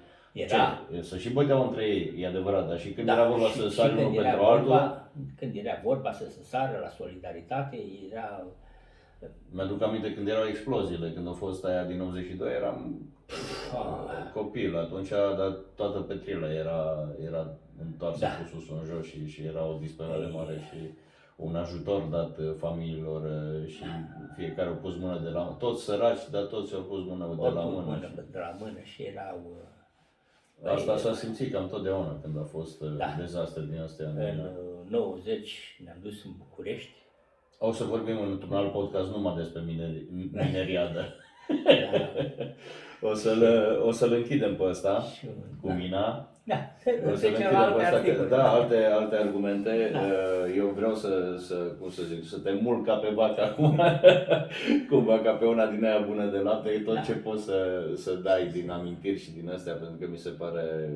Era. Ce? Să și băteau între ei, e adevărat, dar și când Da, era vorba și- să și sari când unul era pentru altul, vorba- Când era vorba să se sară la solidaritate, era... mi-aduc aminte când erau exploziile, când a fost aia din 82, eram Ah, copil, atunci dar toată petrila era, era întoarsă Da. cu sus în jos și, și era o disperare mare și un ajutor dat uh, familiilor uh, și fiecare au pus mână de la toți săraci, dar toți au pus mână de la oricum, mână. mână și- de la mână și erau... Asta s-a simțit cam totdeauna când a fost uh, Da. dezastre din astea. În uh, 90 ne-am dus în București. O să vorbim într-un alt podcast numai despre mineri, mineriadă. Da, O să-l, o să-l închidem pe ăsta și, cu da. mina. Da, O să trecem le la închidem alte pe asta, că, articole. da, alte, alte argumente. Da. Uh, Eu vreau să, să, cum să zic, să te mult ca pe vacă acum, cumva ca pe una din aia bună de lapte, e tot Da. ce poți să, să dai din amintiri și din astea, pentru că mi se pare,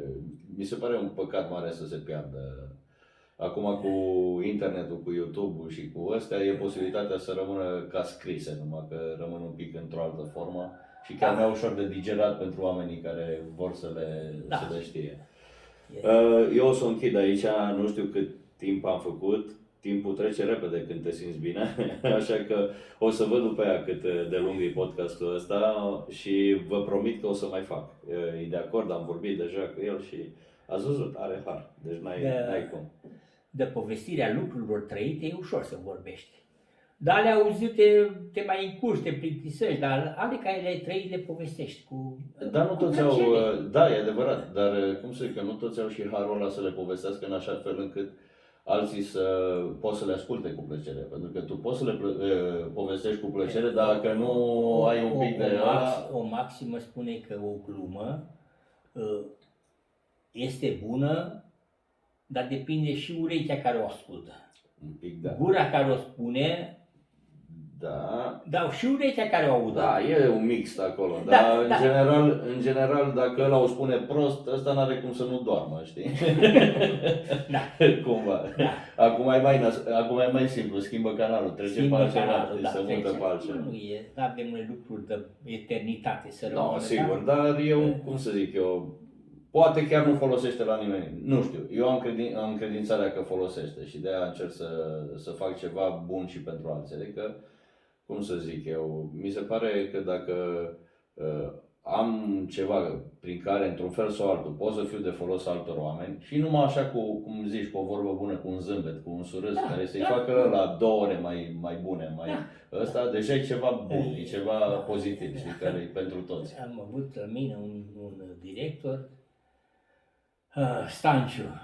mi se pare un păcat mare să se piardă. Acum cu internetul, cu YouTube-ul și cu astea, e posibilitatea să rămână ca scrise, numai că rămân un pic într-o altă formă și chiar Da. mai ușor de digerat pentru oamenii care vor să le, Da. să le știe. E- Uh, Eu o să o închid aici, nu știu cât timp am făcut, timpul trece repede când te simți bine, așa că o să văd după aia cât de lung e podcastul ăsta și vă promit că o să mai fac. Uh, E de acord, am vorbit deja cu el și ați văzut, are har, deci n-ai, Da. n-ai cum. De povestirea lucrurilor trăite e ușor să vorbești. Dar ale auzite te mai încurci, te plictisești, dar ale care le-ai trăit le povestești cu... Dar nu cu toți au, plăcere. uh, da, e adevărat, dar uh, cum să zic că nu toți au și harul ăla să le povestească în așa fel încât alții să poți să le asculte cu plăcere. Pentru că tu poți să le plă- uh, povestești cu plăcere, dar dacă nu ai un pic o, de o, ăla, max, o maximă spune că o glumă uh, este bună, dar depinde și urechea care o ascultă. un pic da. Gura care o spune, Da, dar și urechea care o audă. da, e un mix acolo, Da, dar în, da. general, în general, dacă ăla o spune prost, ăsta n-are cum să nu doarmă, știi? Da. Cumva. Da. Acum e mai, nas- acum e mai simplu, schimbă canalul, trece Schimbă pe altceva, canalul, da, se mută trece. pe altceva. Nu e, nu avem noi lucruri de eternitate să Nu, rămână. no, sigur, da? dar eu, cum să zic eu, poate chiar nu folosește la nimeni. Nu știu, eu am, credin, am credințarea că folosește și de aia încerc să, să fac ceva bun și pentru alții. Adică, cum să zic eu, mi se pare că dacă uh, am ceva prin care, într-un fel sau altul, pot să fiu de folos altor oameni și numai așa cu, cum zici, cu o vorbă bună, cu un zâmbet, cu un surâs, Da, care să-i da. facă la două ore mai, mai bune, mai, Da. ăsta deja e ceva bun, e ceva Da. pozitiv, știi, care e pentru toți. Am avut la mine un, un director, uh, Stanciu,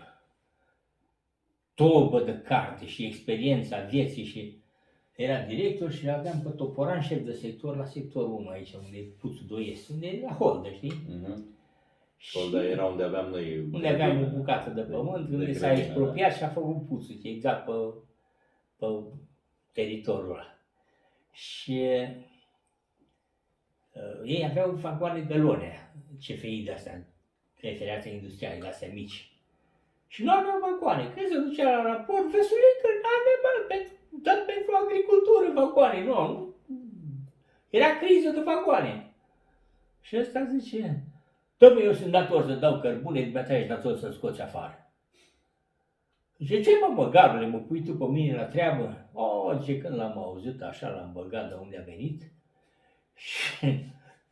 tobă de carte și experiența vieții și era director și aveam pe Toporan șef de sector la sectorul 1 aici, unde e Puțul 2 este, unde e la Holdă, știi? Mhm. Și Solda era unde aveam noi. unde aveam o bucată de pământ, de unde s-a grădină, expropiat și a făcut puțul, exact pe, pe teritoriul ăla. Și uh, ei aveau vagoane de lone, CFI de astea, referația industriale, de astea mici. Și nu aveam vagoane. Când se ducea la raport, Vesulică, nu avem bani pentru, dat pentru agricultură vagoane. Nu, nu. Era criză de vagoane. Și ăsta zice, Dom'le, eu sunt dator să dau cărbune, dumneata ești dator să scoți afară. Zice, ce mă, băgarule, mă pui tu pe mine la treabă? O, zice, când l-am auzit așa, l-am băgat de unde a venit și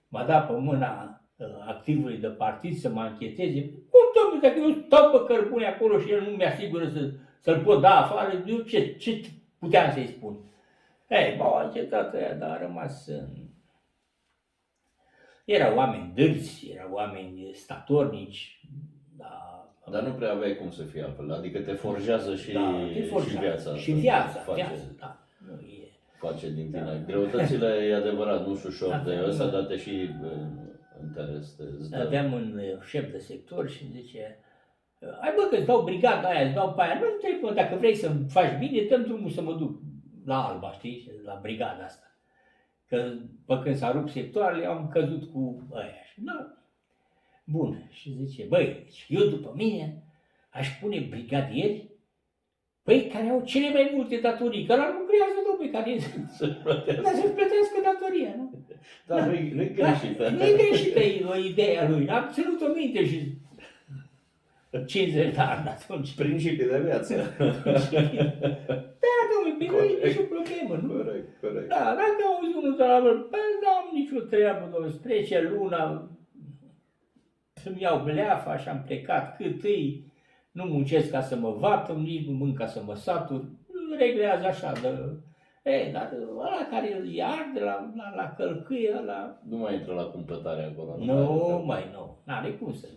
m-a dat pe mâna uh, activului de partid să mă încheteze. Cum, domnule, dacă eu stau pe cărbune acolo și el nu mi-asigură să, să-l pot da afară, eu ce, ce puteam să-i spun? Ei, m-au anchetat ăia, dar a rămas în... Erau oameni dârzi, erau oameni statornici, da, Dar nu prea aveai cum să fie altfel, adică te forjează și, da, te și forjează. viața. Și asta viața, face, viața, da. Nu e. face din tine. Da. Greutățile, e adevărat, nu și ușor Da, de da. ăsta, dar te și bă, interes. Te, îți dă- Aveam un uh, șef de sector și zice, hai bă că îți dau brigada aia, îți dau pe aia, nu trebuie, mă, dacă vrei să-mi faci bine, dăm drumul să mă duc la Alba, știi, la brigada asta. Că pe când s-a rupt sectoarele, am căzut cu aia. Și, da. Bun. Și zice, băi, deci eu după mine aș pune brigadieri Păi, care au cele mai multe datorii, că la lucrează, domnule, care să plătească. dar să-și plătească datoria, nu? Dar nu-i, nu-i greșită. Nu e greșită o ideea lui. Am ținut-o minte și 50 de ani atunci. Principii de viață. Da, domnule, pe nu e Corect. nicio problemă, nu? corect, corect. Da, dacă auzi unul de la mă, păi nu am nicio treabă, domnule, trece luna, să-mi iau bleafa și am plecat cât îi, nu muncesc ca să mă vată, nici nu mânc ca să mă satur, reglează așa de... E, dar ăla care îl ia de la, la, la călcâie, la... Nu mai intră la cumpătare acolo. Nu, mai nu, n-are cum să...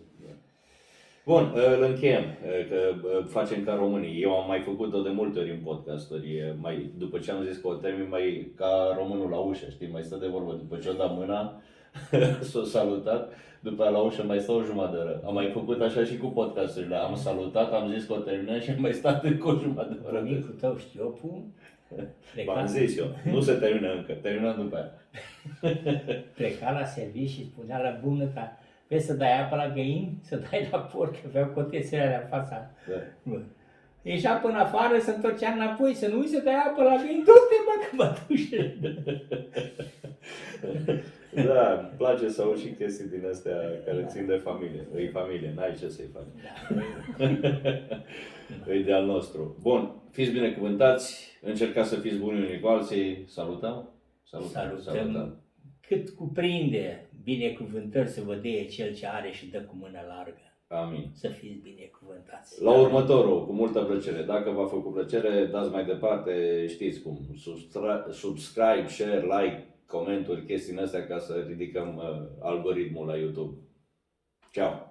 Bun, îl încheiem, că facem ca românii. Eu am mai făcut-o de multe ori în podcasturi, mai, după ce am zis că o termin mai ca românul la ușă, știi, mai stă de vorbă. După ce o dat mâna, s-a salutat, după aia la ușă mai stau o jumătate de oră. Am mai făcut așa și cu podcasturile. Am salutat, am zis că o terminăm și am mai stat încă o jumătate de oră. Bunicul tău știopul pleca, V-am zis eu, nu se termină încă, terminăm după aia. pleca la serviciu și spunea la bună ca Vezi să dai apă la găini, să dai la porc, că aveau cotețele alea în fața. Da. Bă. Ieșea până afară, se întorcea înapoi, să nu uiți să dai apă la găini, du-te bă că mă duce. Da, îmi place să aud și chestii din astea care țin de familie. E familie, n-ai ce să-i faci. Da. E de al nostru. Bun, fiți binecuvântați, încercați să fiți buni unii cu alții. Salutăm? Salutăm. Cât cuprinde binecuvântări să vă dea cel ce are și dă cu mână largă. Amin. Să fiți binecuvântați. La următorul, cu multă plăcere. Dacă v-a făcut plăcere, dați mai departe, știți cum, substra- subscribe, share, like, comenturi, chestii astea ca să ridicăm uh, algoritmul la YouTube. Ciao!